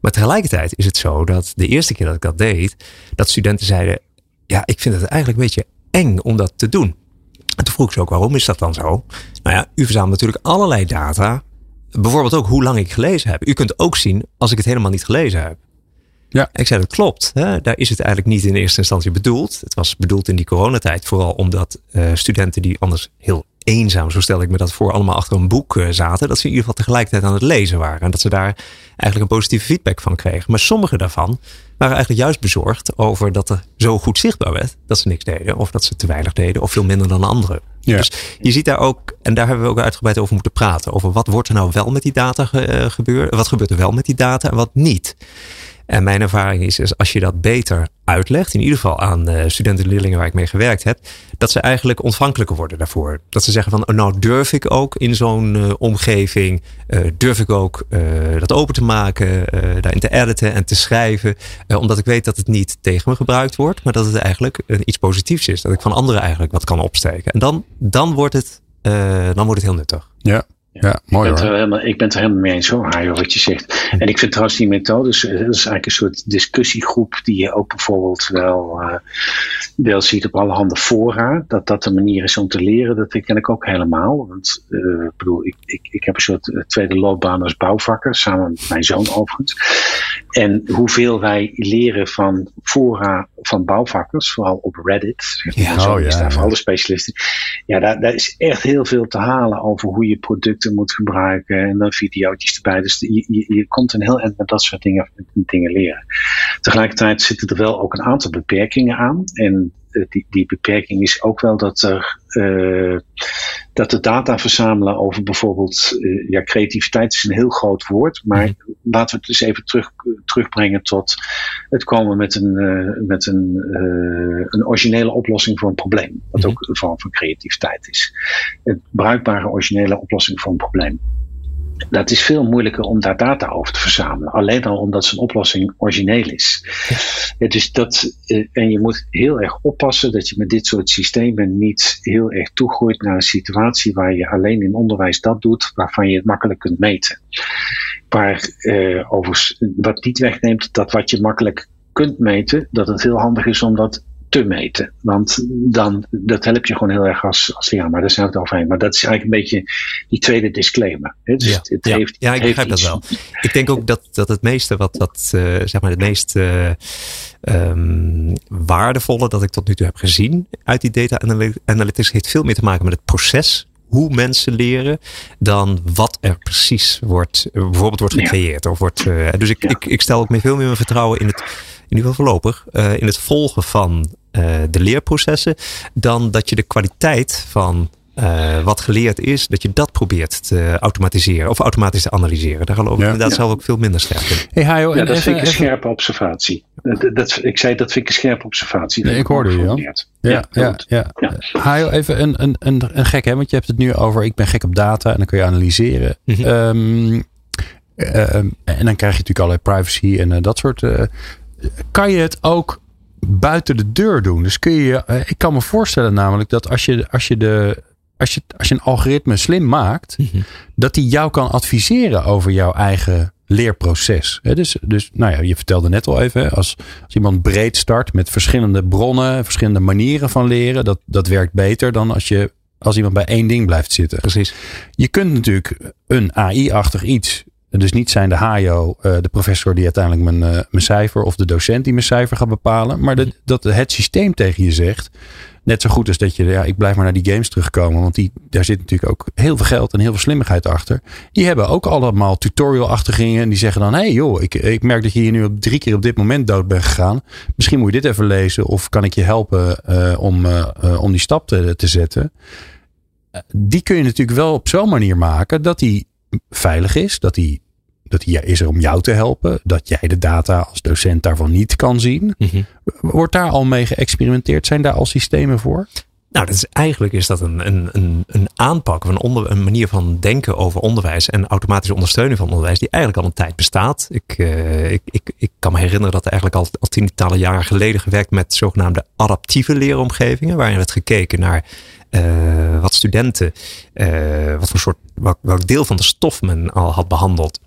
Maar tegelijkertijd is het zo dat de eerste keer dat ik dat deed, dat studenten zeiden: Ja, ik vind het eigenlijk een beetje eng om dat te doen. En toen vroeg ik ze ook, waarom is dat dan zo? Nou ja, u verzamelt natuurlijk allerlei data. Bijvoorbeeld ook hoe lang ik gelezen heb. U kunt ook zien als ik het helemaal niet gelezen heb. Ja. Ik zei, dat klopt. Hè? Daar is het eigenlijk niet in eerste instantie bedoeld. Het was bedoeld in die coronatijd vooral omdat eh, studenten die anders heel eenzaam, zo stel ik me dat voor, allemaal achter een boek eh, zaten. Dat ze in ieder geval tegelijkertijd aan het lezen waren. En dat ze daar eigenlijk een positieve feedback van kregen. Maar sommige daarvan waren eigenlijk juist bezorgd over dat er zo goed zichtbaar werd dat ze niks deden. Of dat ze te weinig deden of veel minder dan anderen. Ja. Dus je ziet daar ook, en daar hebben we ook uitgebreid over moeten praten. Over wat wordt er nou wel met die data ge, eh, gebeuren. Wat gebeurt er wel met die data en wat niet. En mijn ervaring is, is als je dat beter uitlegt, in ieder geval aan eh, studenten en leerlingen waar ik mee gewerkt heb, dat ze eigenlijk ontvankelijker worden daarvoor. Dat ze zeggen van, oh, nou durf ik ook in zo'n eh, omgeving, eh, durf ik ook dat open te maken, daarin te editen en te schrijven, omdat ik weet dat het niet tegen me gebruikt wordt, maar dat het eigenlijk iets positiefs is. Dat ik van anderen eigenlijk wat kan opsteken. En dan, dan, wordt, het, dan wordt het heel nuttig. Ja. Ja, mooi ik ben, het hoor. er helemaal, ik ben het er helemaal mee eens hoor, Hajo, wat je zegt. En ik vind trouwens die methodes, eh, dat is eigenlijk een soort discussiegroep die je ook bijvoorbeeld wel, eh, wel ziet op allerhande fora. Dat dat de manier is om te leren, dat ken ik ook helemaal. Want eh, ik bedoel, ik, ik, ik heb een soort tweede loopbaan als bouwvakker, samen met mijn zoon overigens. En hoeveel wij leren van fora van bouwvakkers, vooral op Reddit, Ja, oh is ja, daar voor alle specialisten. Ja, daar, daar is echt heel veel te halen over hoe je producten moet gebruiken en dan video's erbij. Dus je, je, je komt een heel eind met dat soort dingen, dingen leren. Tegelijkertijd zitten er wel ook een aantal beperkingen aan. En die, die beperking is ook wel dat er eh, dat de data verzamelen over bijvoorbeeld eh, ja, creativiteit is een heel groot woord, maar laten we het dus even terug, terugbrengen tot het komen met een, eh, met een, eh, een originele oplossing voor een probleem. Wat ook een vorm van creativiteit is. Een bruikbare originele oplossing voor een probleem. Dat is veel moeilijker om daar data over te verzamelen. Alleen al omdat zo'n oplossing origineel is. Ja, dus dat, eh, en je moet heel erg oppassen dat je met dit soort systemen niet heel erg toegroeit naar een situatie waar je alleen in onderwijs dat doet waarvan je het makkelijk kunt meten. Maar eh, overigens, wat niet wegneemt dat wat je makkelijk kunt meten, dat het heel handig is om dat te meten. Want dan, dat helpt je gewoon heel erg als, als leraar. Maar daar zijn we het overheen. Maar dat is eigenlijk een beetje die tweede disclaimer. hè. Dus Ja, het, het ja, heeft, ja, ik heeft begrijp dat wel. Ik denk ook dat, dat het meeste wat, wat eh, zeg maar het meest eh, ehm, waardevolle dat ik tot nu toe heb gezien uit die data anal- analytics heeft veel meer te maken met het proces hoe mensen leren dan wat er precies wordt, eh, bijvoorbeeld wordt Ja. gecreëerd. Of wordt, dus ik, Ja. ik, ik stel ook meer veel meer mijn vertrouwen in het, in ieder geval voorlopig, in het volgen van de leerprocessen, dan dat je de kwaliteit van uh, wat geleerd is, dat je dat probeert te automatiseren of automatisch te analyseren. Daar geloof ik ja. inderdaad zelf ook veel minder sterk in. Hey, ja, dat vind ik een scherpe observatie. Dat, dat, ik zei dat vind ik een scherpe observatie. Nee, ik hoorde je. Ja, ja, ja. ja. ja. Hajo, even een, een, een, een gek, hè? want je hebt het nu over ik ben gek op data en dan kun je analyseren. Mm -hmm. um, uh, en dan krijg je natuurlijk allerlei privacy en uh, dat soort. Uh, kan je het ook buiten de deur doen? Dus kun je, ik kan me voorstellen namelijk dat als je, als je de als je, als je een algoritme slim maakt, mm -hmm. dat die jou kan adviseren over jouw eigen leerproces. dus, dus nou ja, je vertelde net al even, als, als iemand breed start met verschillende bronnen, verschillende manieren van leren, dat, dat werkt beter dan als je als iemand bij één ding blijft zitten. Precies. Je kunt natuurlijk een AI-achtig iets dus niet zijn de HAJO, uh, de professor die uiteindelijk mijn, uh, mijn cijfer of de docent die mijn cijfer gaat bepalen. Maar dat, dat het systeem tegen je zegt. Net zo goed als dat je, ja, ik blijf maar naar die games terugkomen. Want die, daar zit natuurlijk ook heel veel geld en heel veel slimmigheid achter. Die hebben ook allemaal tutorial-achtigingen. En die zeggen dan, hé hey joh, ik, ik merk dat je hier nu op drie keer op dit moment dood bent gegaan. Misschien moet je dit even lezen. Of kan ik je helpen uh, om, om die stap te, te zetten. Die kun je natuurlijk wel op zo'n manier maken dat die veilig is. Dat hij dat hij is er om jou te helpen. Dat jij de data als docent daarvan niet kan zien. Mm -hmm. Wordt daar al mee geëxperimenteerd? Zijn daar al systemen voor? Nou, dat is, eigenlijk is dat een, een, een, een aanpak, een, onder, een manier van denken over onderwijs en automatische ondersteuning van onderwijs, die eigenlijk al een tijd bestaat. Ik, uh, ik, ik, ik kan me herinneren dat er eigenlijk al, al tientallen jaren geleden gewerkt met zogenaamde adaptieve leeromgevingen, waarin werd gekeken naar uh, wat studenten, uh, wat voor soort, welk, welk deel van de stof men al had behandeld.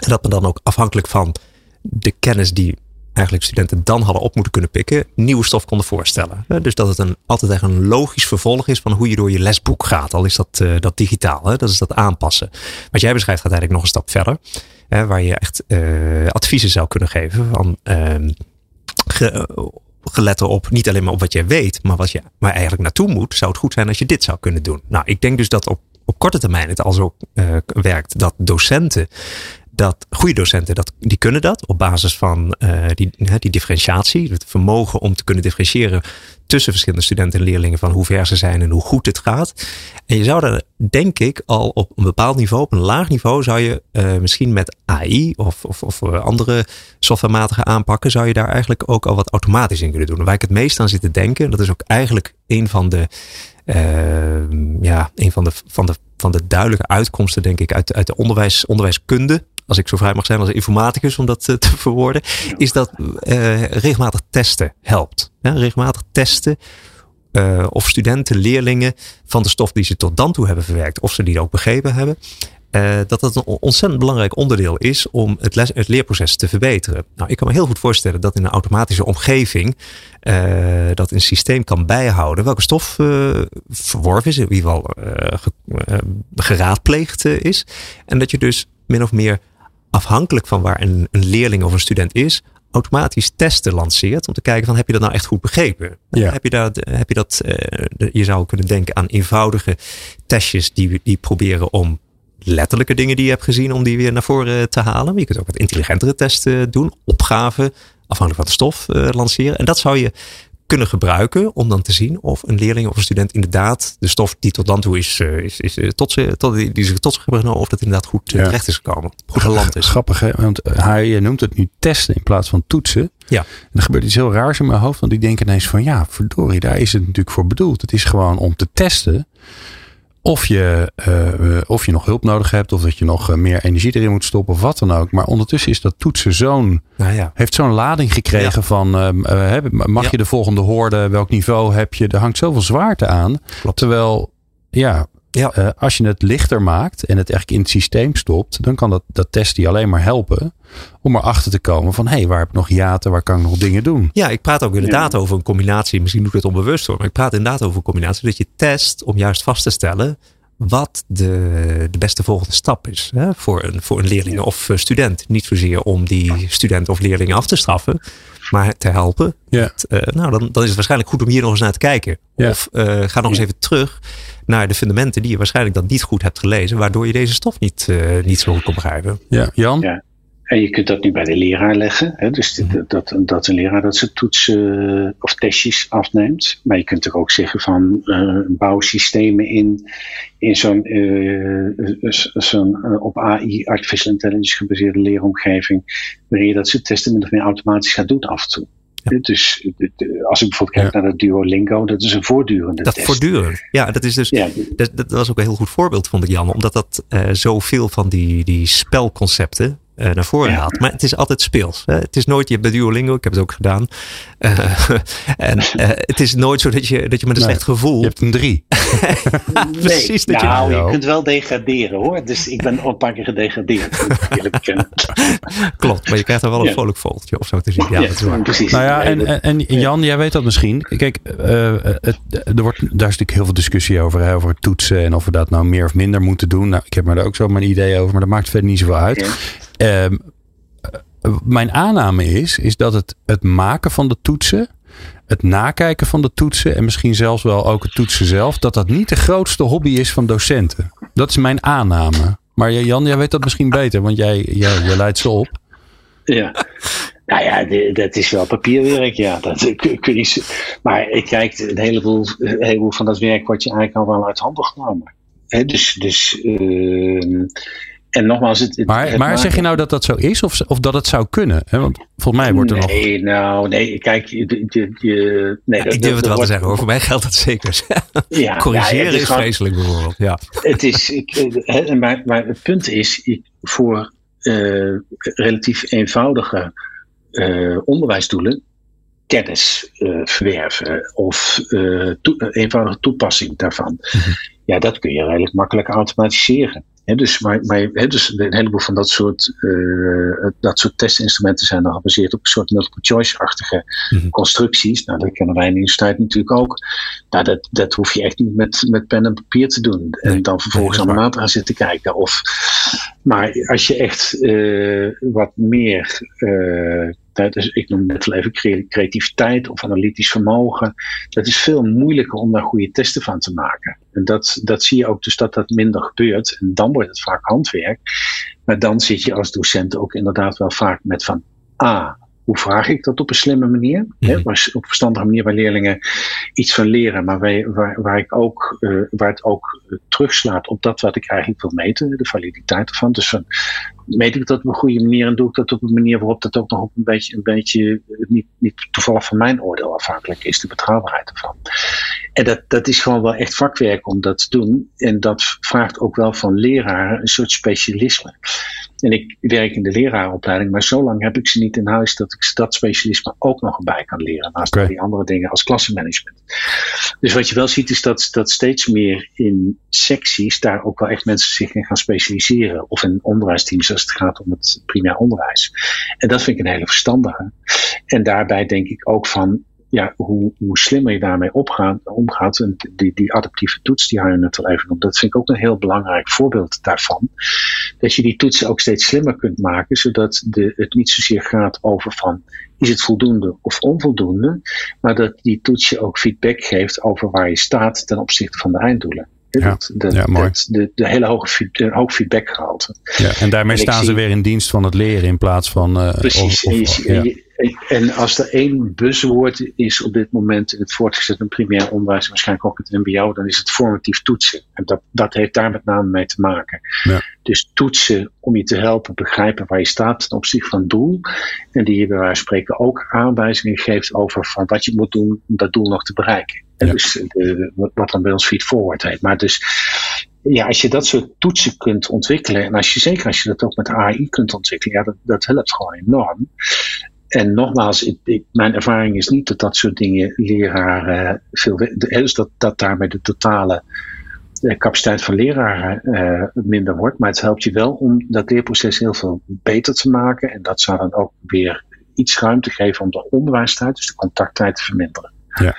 En dat men dan ook afhankelijk van de kennis die eigenlijk studenten dan hadden op moeten kunnen pikken, nieuwe stof konden voorstellen. Dus dat het een, altijd echt een logisch vervolg is van hoe je door je lesboek gaat. Al is dat, uh, dat digitaal, hè? dat is dat aanpassen. Wat jij beschrijft gaat eigenlijk nog een stap verder. Hè, waar je echt uh, adviezen zou kunnen geven van uh, ge, gelet erop, niet alleen maar op wat jij weet, maar wat je maar eigenlijk naartoe moet, zou het goed zijn als je dit zou kunnen doen. Nou, ik denk dus dat op, op korte termijn het al zo werkt dat docenten dat goede docenten, dat, die kunnen dat op basis van uh, die, die differentiatie. Het vermogen om te kunnen differentiëren tussen verschillende studenten en leerlingen van hoe ver ze zijn en hoe goed het gaat. En je zou daar, denk ik, al op een bepaald niveau, op een laag niveau, zou je uh, misschien met AI of, of, of andere softwarematige aanpakken, zou je daar eigenlijk ook al wat automatisch in kunnen doen. waar ik het meest aan zit te denken, dat is ook eigenlijk een van de, ja, een van de, van de van de duidelijke uitkomsten, denk ik, uit, uit de onderwijs, onderwijskunde als ik zo vrij mag zijn als informaticus om dat eh, te verwoorden, is dat uh, regelmatig testen helpt. Regelmatig testen uh, of studenten, leerlingen van de stof die ze tot dan toe hebben verwerkt, of ze die ook begrepen hebben, uh, dat dat een ontzettend belangrijk onderdeel is om het, les, het leerproces te verbeteren. Nou, ik kan me heel goed voorstellen dat in een automatische omgeving uh, dat een systeem kan bijhouden welke stof uh, verworven is, in ieder geval geraadpleegd is. En dat je dus min of meer afhankelijk van waar een, een leerling of een student is, automatisch testen lanceert. Om te kijken van heb je dat nou echt goed begrepen? Ja. Heb je dat, heb je dat uh, je zou kunnen denken aan eenvoudige testjes die, die proberen om letterlijke dingen die je hebt gezien, om die weer naar voren te halen. Maar je kunt ook wat intelligentere testen doen, opgaven, afhankelijk van de stof uh, lanceren. En dat zou je kunnen gebruiken om dan te zien of een leerling of een student inderdaad de stof die tot dan toe is, eh, is, is eh, tot ze, tot, die, ze tot zich hebben genomen, of dat inderdaad goed ja. terecht is gekomen. Goed geland is. Grappig hè, want hij noemt het nu testen in plaats van toetsen. Ja. En er gebeurt iets heel raars in mijn hoofd, want ik denk ineens van ja, verdorie, daar is het natuurlijk voor bedoeld. Het is gewoon om te testen of je, uh, of je nog hulp nodig hebt, of dat je nog meer energie erin moet stoppen, of wat dan ook. Maar ondertussen is dat toetsen zo'n, nou ja. heeft zo'n lading gekregen ja. van, uh, mag ja. je de volgende hoorde, welk niveau heb je? Er hangt zoveel zwaarte aan. Klopt. Terwijl, ja, ja. Uh, als je het lichter maakt en het eigenlijk in het systeem stopt, dan kan dat, dat testen je alleen maar helpen om erachter te komen van hé, hey, waar heb ik nog hiaten, waar kan ik nog dingen doen? Ja, ik praat ook inderdaad ja. over een combinatie, misschien doe ik het onbewust hoor, maar ik praat inderdaad over een combinatie dat je test om juist vast te stellen wat de, de beste volgende stap is hè, voor, een, voor een leerling of student. Niet zozeer om die student of leerlingen af te straffen, maar te helpen. Ja. Met, uh, nou, dan, dan is het waarschijnlijk goed om hier nog eens naar te kijken. Ja. Of uh, ga nog eens even terug naar de fundamenten die je waarschijnlijk dan niet goed hebt gelezen, waardoor je deze stof niet, uh, niet zo goed kon begrijpen. Ja, Jan? Ja. En je kunt dat nu bij de leraar leggen. Hè? Dus dat, dat, dat een leraar dat ze toetsen of testjes afneemt. Maar je kunt er ook zeggen van uh, bouw systemen in, in zo'n uh, zo'n op AI, artificial intelligence gebaseerde leeromgeving. Waarin je dat soort testen min of meer automatisch gaat doen af en toe. Ja. Dus als ik bijvoorbeeld kijk naar dat Duolingo, dat is een voortdurende dat test. voortdurend, ja. Dat, is dus, ja. dat, dat was ook een heel goed voorbeeld, vond ik Jan. Omdat dat uh, zoveel van die, die spelconcepten naar voren haalt. Maar het is altijd speels. Hè? Het is nooit, je hebt de Duolingo, ik heb het ook gedaan. Uh, en uh, het is nooit zo dat je, dat je met een nee, slecht gevoel... Je hebt een drie. Precies. Nee, dat nou, je, je kunt wel degraderen hoor. Dus ik ben al een paar keer gedegradeerd. Klopt, maar je krijgt er wel een ja. vrolijk vogeltje of zo te zien. Ja, ja dat is waar. precies. Nou ja, en, en, en Jan, jij weet dat misschien. Kijk, het, er wordt, daar is natuurlijk heel veel discussie over. Hè, over toetsen en of we dat nou meer of minder moeten doen. Nou, ik heb er ook zo mijn idee over, maar dat maakt verder niet zoveel uit. Um, mijn aanname is, is dat het, het maken van de toetsen, het nakijken van de toetsen en misschien zelfs wel ook het toetsen zelf, dat dat niet de grootste hobby is van docenten. Dat is mijn aanname. Maar Jan, jij weet dat misschien beter, want jij, jij, leidt ze op. Ja. Nou ja, dat is wel papierwerk, ja. Dat, kun je, maar ik kijk, een heleboel, een heleboel van dat werk wordt je eigenlijk al wel uit handen genomen. Dus dus uh, en nogmaals, het, het, maar, het maar zeg je nou dat dat zo is of, of dat het zou kunnen? Want volgens mij wordt er nee, nog. Nee, nou, nee, kijk, je, je, je nee, ja, ik durf het wel te zeggen hoor. Voor mij geldt dat zeker. Ja, Corrigeren ja, is, is gewoon, vreselijk bijvoorbeeld. Ja. Het is, ik, maar, maar het punt is, ik, voor uh, relatief eenvoudige uh, onderwijsdoelen kennis uh, verwerven of to eenvoudige toepassing daarvan. Mm -hmm. Ja, dat kun je redelijk makkelijk automatiseren. He, dus, maar, maar he, dus een heleboel van dat soort, uh, dat soort testinstrumenten zijn dan gebaseerd op een soort multiple choice-achtige mm -hmm. constructies. Nou, dat kennen wij in de universiteit natuurlijk ook. Nou, dat, dat hoef je echt niet met, met pen en papier te doen. En dan vervolgens nee, allemaal naar zitten kijken. Of, maar als je echt uh, wat meer uh, dus ik noem net wel even creativiteit of analytisch vermogen. Dat is veel moeilijker om daar goede testen van te maken. En dat, dat zie je ook dus dat dat minder gebeurt. En dan wordt het vaak handwerk. Maar dan zit je als docent ook inderdaad wel vaak met van... Ah, hoe vraag ik dat op een slimme manier? Hè, waar, op een verstandige manier waar leerlingen iets van leren, maar waar, waar, waar, ik ook, uh, waar het ook uh, terugslaat op dat wat ik eigenlijk wil meten, de validiteit ervan. Dus van, meet ik dat op een goede manier en doe ik dat op een manier waarop dat ook nog op een beetje, een beetje niet, niet toevallig van mijn oordeel afhankelijk is, de betrouwbaarheid ervan. En dat, dat is gewoon wel echt vakwerk om dat te doen. En dat vraagt ook wel van leraren een soort specialisme. En ik werk in de leraaropleiding, maar zo lang heb ik ze niet in huis dat ik dat specialisme ook nog bij kan leren. Naast okay. die andere dingen als klassenmanagement. Dus wat je wel ziet is dat, dat steeds meer in secties daar ook wel echt mensen zich in gaan specialiseren. Of in onderwijsteams als het gaat om het primair onderwijs. En dat vind ik een hele verstandige. En daarbij denk ik ook van, ja, hoe, hoe slimmer je daarmee opgaat, omgaat. En die, die adaptieve toets, die je net al even op. Dat vind ik ook een heel belangrijk voorbeeld daarvan. Dat je die toetsen ook steeds slimmer kunt maken, zodat de, het niet zozeer gaat over van is het voldoende of onvoldoende, maar dat die toets je ook feedback geeft over waar je staat ten opzichte van de einddoelen. Ja, dat, dat, ja, mooi. Dat, de, de hele hoge, de hoog feedbackgehalte. Ja, en daarmee en staan ze weer in dienst van het leren in plaats van. Uh, precies. Of, of, ja. En als er één buzzwoord is op dit moment in het voortgezet en primair onderwijs, waarschijnlijk ook het MBO, dan is het formatief toetsen. En dat, dat heeft daar met name mee te maken. Ja. Dus toetsen om je te helpen begrijpen waar je staat ten opzichte van het doel. En die je bij wijze van spreken ook aanwijzingen geeft over van wat je moet doen om dat doel nog te bereiken. En Ja. dus de, wat dan bij ons feed forward heet. Maar dus ja, als je dat soort toetsen kunt ontwikkelen, en als je, zeker als je dat ook met AI kunt ontwikkelen, ja, dat, dat helpt gewoon enorm. En nogmaals, ik, mijn ervaring is niet dat dat soort dingen leraren veel. Dus dat, dat daarmee de totale de capaciteit van leraren minder wordt. Maar het helpt je wel om dat leerproces heel veel beter te maken. En dat zou dan ook weer iets ruimte geven om de onderwijstijd, dus de contacttijd, te verminderen. Ja.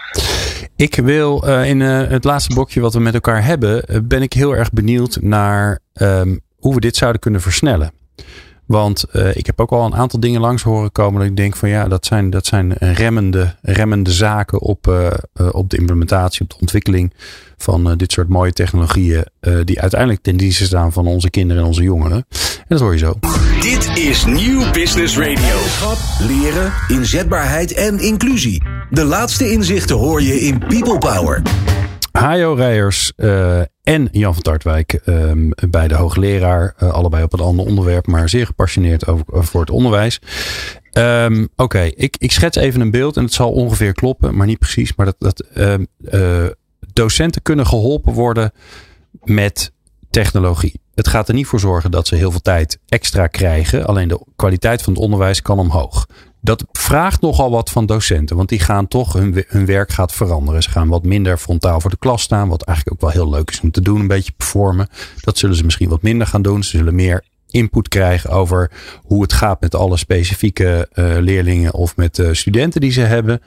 Ik wil in het laatste blokje wat we met elkaar hebben, ben ik heel erg benieuwd naar um, hoe we dit zouden kunnen versnellen. Want uh, ik heb ook al een aantal dingen langs horen komen. Dat ik denk van ja, dat zijn, dat zijn remmende, remmende zaken op, uh, uh, op de implementatie, op de ontwikkeling van dit soort mooie technologieën. die uiteindelijk ten dienste staan van onze kinderen en onze jongeren. En dat hoor je zo. Dit is Nieuw Business Radio. Leren, inzetbaarheid en inclusie. De laatste inzichten hoor je in People Power. Hajo Rijers uh, en Jan van Tartwijk, um, beide hoogleraar. Uh, allebei op een ander onderwerp, maar zeer gepassioneerd over, voor het onderwijs. Um, Oké, ik, ik schets even een beeld en het zal ongeveer kloppen, maar niet precies. Maar dat, dat uh, docenten kunnen geholpen worden met technologie. Het gaat er niet voor zorgen dat ze heel veel tijd extra krijgen. Alleen de kwaliteit van het onderwijs kan omhoog. Dat vraagt nogal wat van docenten, want die gaan toch, hun, hun werk gaat veranderen. Ze gaan wat minder frontaal voor de klas staan, wat eigenlijk ook wel heel leuk is om te doen, een beetje performen. Dat zullen ze misschien wat minder gaan doen. Ze zullen meer input krijgen over hoe het gaat met alle specifieke uh, leerlingen of met uh, studenten die ze hebben.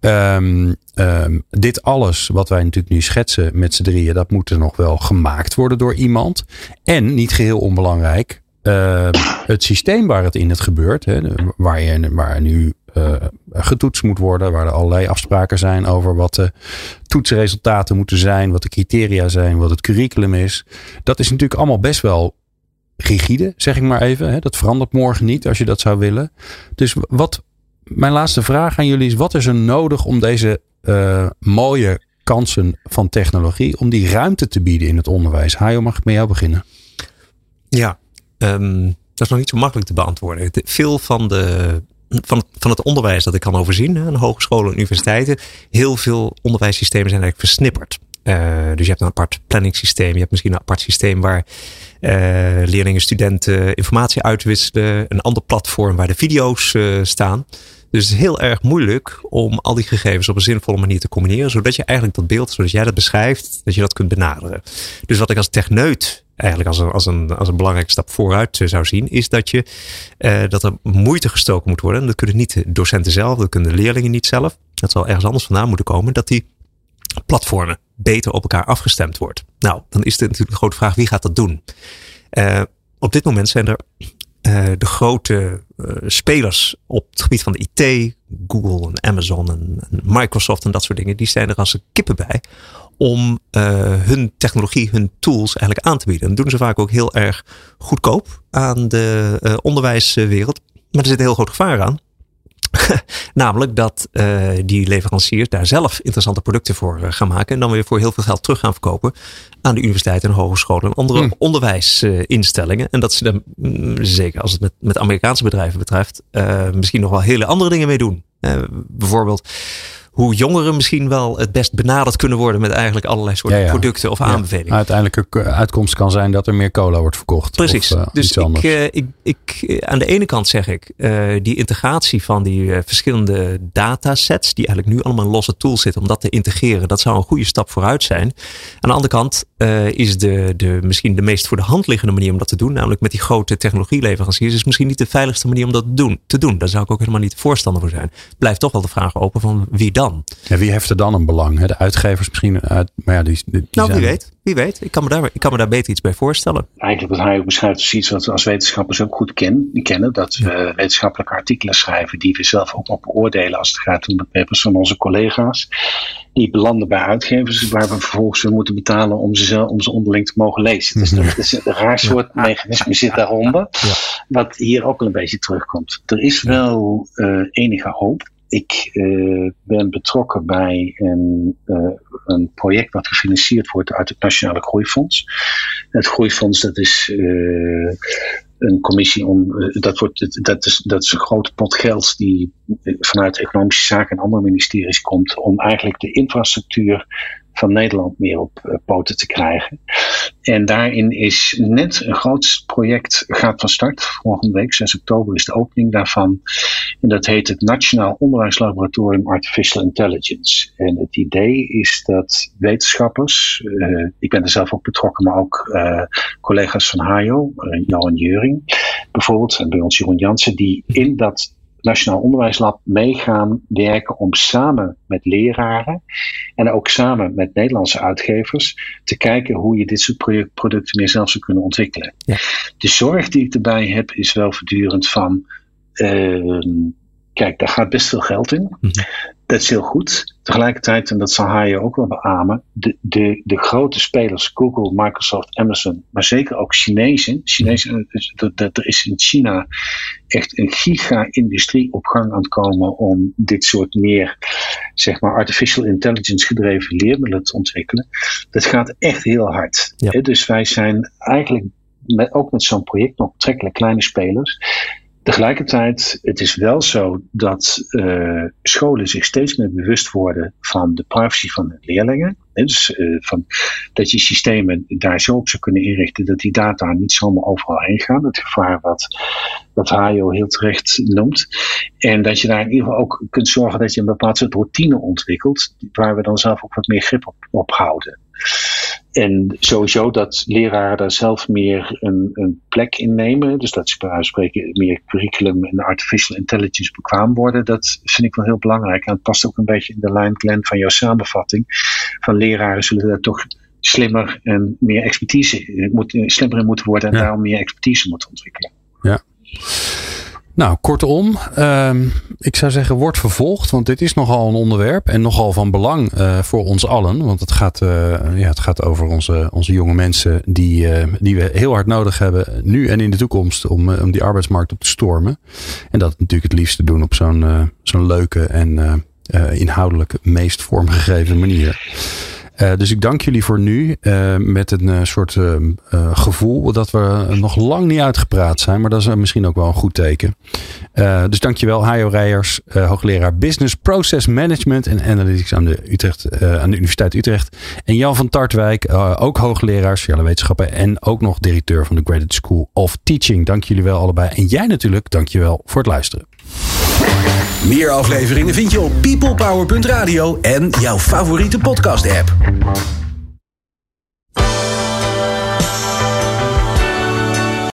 Um, um, dit alles wat wij natuurlijk nu schetsen met z'n drieën, dat moet er nog wel gemaakt worden door iemand. En niet geheel onbelangrijk, uh, het systeem waar het in het gebeurt, hè, waar, je, waar nu uh, getoetst moet worden, waar er allerlei afspraken zijn over wat de toetsresultaten moeten zijn, wat de criteria zijn, wat het curriculum is. Dat is natuurlijk allemaal best wel rigide, zeg ik maar even. Hè. Dat verandert morgen niet als je dat zou willen. Dus wat, mijn laatste vraag aan jullie is: wat is er nodig om deze uh, mooie kansen van technologie, om die ruimte te bieden in het onderwijs? Hajo, mag ik met jou beginnen? Ja, um, dat is nog niet zo makkelijk te beantwoorden. Veel van, de, van, van het onderwijs dat ik kan overzien aan hogescholen en universiteiten, heel veel onderwijssystemen zijn eigenlijk versnipperd. Uh, dus je hebt een apart planningssysteem. Je hebt misschien een apart systeem waar uh, leerlingen, studenten informatie uitwisselen. Een ander platform waar de video's uh, staan. Dus het is heel erg moeilijk om al die gegevens op een zinvolle manier te combineren. Zodat je eigenlijk dat beeld, zoals jij dat beschrijft, dat je dat kunt benaderen. Dus wat ik als techneut eigenlijk als een, als een, als een belangrijke stap vooruit zou zien, is dat, je, uh, dat er moeite gestoken moet worden. En dat kunnen niet de docenten zelf, dat kunnen de leerlingen niet zelf. Dat zal ergens anders vandaan moeten komen. Dat die platformen beter op elkaar afgestemd wordt. Nou, dan is het natuurlijk de grote vraag, wie gaat dat doen? Uh, op dit moment zijn er uh, de grote uh, spelers op het gebied van de IT, Google en Amazon en, Microsoft en dat soort dingen, die zijn er als kippen bij om hun technologie, hun tools eigenlijk aan te bieden. En dat doen ze vaak ook heel erg goedkoop aan de onderwijswereld. Maar er zit een heel groot gevaar aan. Namelijk dat uh, die leveranciers daar zelf interessante producten voor uh, gaan maken. En dan weer voor heel veel geld terug gaan verkopen aan de universiteiten en hogescholen en andere hmm. onderwijsinstellingen. En dat ze dan, mm, zeker als het met, met Amerikaanse bedrijven betreft, uh, misschien nog wel hele andere dingen mee doen. bijvoorbeeld hoe jongeren misschien wel het best benaderd kunnen worden met eigenlijk allerlei soorten ja, ja. producten of aanbevelingen. Ja, uiteindelijke uitkomst kan zijn dat er meer cola wordt verkocht. Precies. Of, uh, dus ik, uh, ik, ik, aan de ene kant zeg ik, die integratie van die verschillende datasets, die eigenlijk nu allemaal in losse tools zitten, om dat te integreren, dat zou een goede stap vooruit zijn. Aan de andere kant is de, de, misschien de meest voor de hand liggende manier om dat te doen, namelijk met die grote technologieleveranciers, is misschien niet de veiligste manier om dat te doen. Te doen. Daar zou ik ook helemaal niet voorstander voor zijn. Blijft toch wel de vraag open van wie dan? Dan? Ja, wie heeft er dan een belang? De uitgevers misschien? Uit, maar ja, die, die nou, wie weet. Wie weet. Ik kan, me daar, ik kan me daar beter iets bij voorstellen. Eigenlijk wat hij ook beschrijft is iets wat we als wetenschappers ook goed ken, kennen. Dat we wetenschappelijke artikelen schrijven die we zelf ook nog beoordelen als het gaat om de papers van onze collega's. Die belanden bij uitgevers waar we vervolgens weer moeten betalen om ze, om ze onderling te mogen lezen. Dus dat is een raar soort ja. mechanisme zit daaronder. Ja. Wat hier ook al een beetje terugkomt. Er is wel uh, enige hoop ik uh, ben betrokken bij een, uh, een, project wat gefinancierd wordt uit het Nationale Groeifonds. Het Groeifonds dat is uh, een commissie om, dat, wordt, dat, is, dat is een grote pot geld die vanuit Economische Zaken en andere ministeries komt om eigenlijk de infrastructuur van Nederland meer op uh, poten te krijgen. En daarin is net een groot project gaat van start. Volgende week, 6 oktober, is de opening daarvan. En dat heet het Nationaal Onderwijslaboratorium Artificial Intelligence. En het idee is dat wetenschappers, uh, ik ben er zelf ook betrokken, maar ook uh, collega's van HAJO, Johan Juring bijvoorbeeld, en bij ons Jeroen Jansen, die in dat Nationaal Onderwijslab mee gaan werken om samen met leraren en ook samen met Nederlandse uitgevers te kijken hoe je dit soort producten meer zelf zou kunnen ontwikkelen. Ja. De zorg die ik erbij heb is wel voortdurend van. Uh, kijk, daar gaat best veel geld in. Mhm. Dat is heel goed. Tegelijkertijd, en dat zal hij je ook wel beamen, de, de, de grote spelers, Google, Microsoft, Amazon, maar zeker ook Chinezen. Chinezen dat, dat, er is in China echt een giga-industrie op gang aan het komen om dit soort meer, zeg maar, artificial intelligence gedreven leermiddelen te ontwikkelen. Dat gaat echt heel hard. Dus wij zijn eigenlijk met, ook met zo'n project nog betrekkelijk kleine spelers. Tegelijkertijd, het is wel zo dat uh, scholen zich steeds meer bewust worden van de privacy van hun leerlingen. Dus uh, van, dat je systemen daar zo op zou kunnen inrichten dat die data niet zomaar overal heen gaan. Het gevaar wat, wat heel terecht noemt. En dat je daar in ieder geval ook kunt zorgen dat je een bepaald soort routine ontwikkelt, waar we dan zelf ook wat meer grip op, op houden. En sowieso dat leraren daar zelf meer een, een plek in nemen. Dus dat ze bij wijze spreken meer curriculum en artificial intelligence bekwaam worden. Dat vind ik wel heel belangrijk. En het past ook een beetje in de lijn, Glenn, van jouw samenvatting. Van leraren zullen daar toch slimmer en meer expertise, moet, slimmer in moeten worden en daarom meer expertise moeten ontwikkelen. Ja. Nou, kortom, uh, ik zou zeggen, wordt vervolgd. Want dit is nogal een onderwerp en nogal van belang uh, voor ons allen. Want het gaat, uh, ja, het gaat over onze, onze jonge mensen die, uh, die we heel hard nodig hebben. Nu en in de toekomst om, om die arbeidsmarkt op te stormen. En dat natuurlijk het liefst te doen op zo'n zo'n leuke en inhoudelijk meest vormgegeven manier. Uh, dus ik dank jullie voor nu. Uh, met een uh, soort gevoel dat we nog lang niet uitgepraat zijn. Maar dat is misschien ook wel een goed teken. dus dankjewel Hajo Rijers, hoogleraar Business Process Management en Analytics aan de, Utrecht, aan de Universiteit Utrecht. En Jan van Tartwijk, ook hoogleraar sociale wetenschappen. En ook nog directeur van de Graduate School of Teaching. Dank jullie wel allebei. En jij natuurlijk, dankjewel voor het luisteren. Meer afleveringen vind je op peoplepower.radio en jouw favoriete podcast app.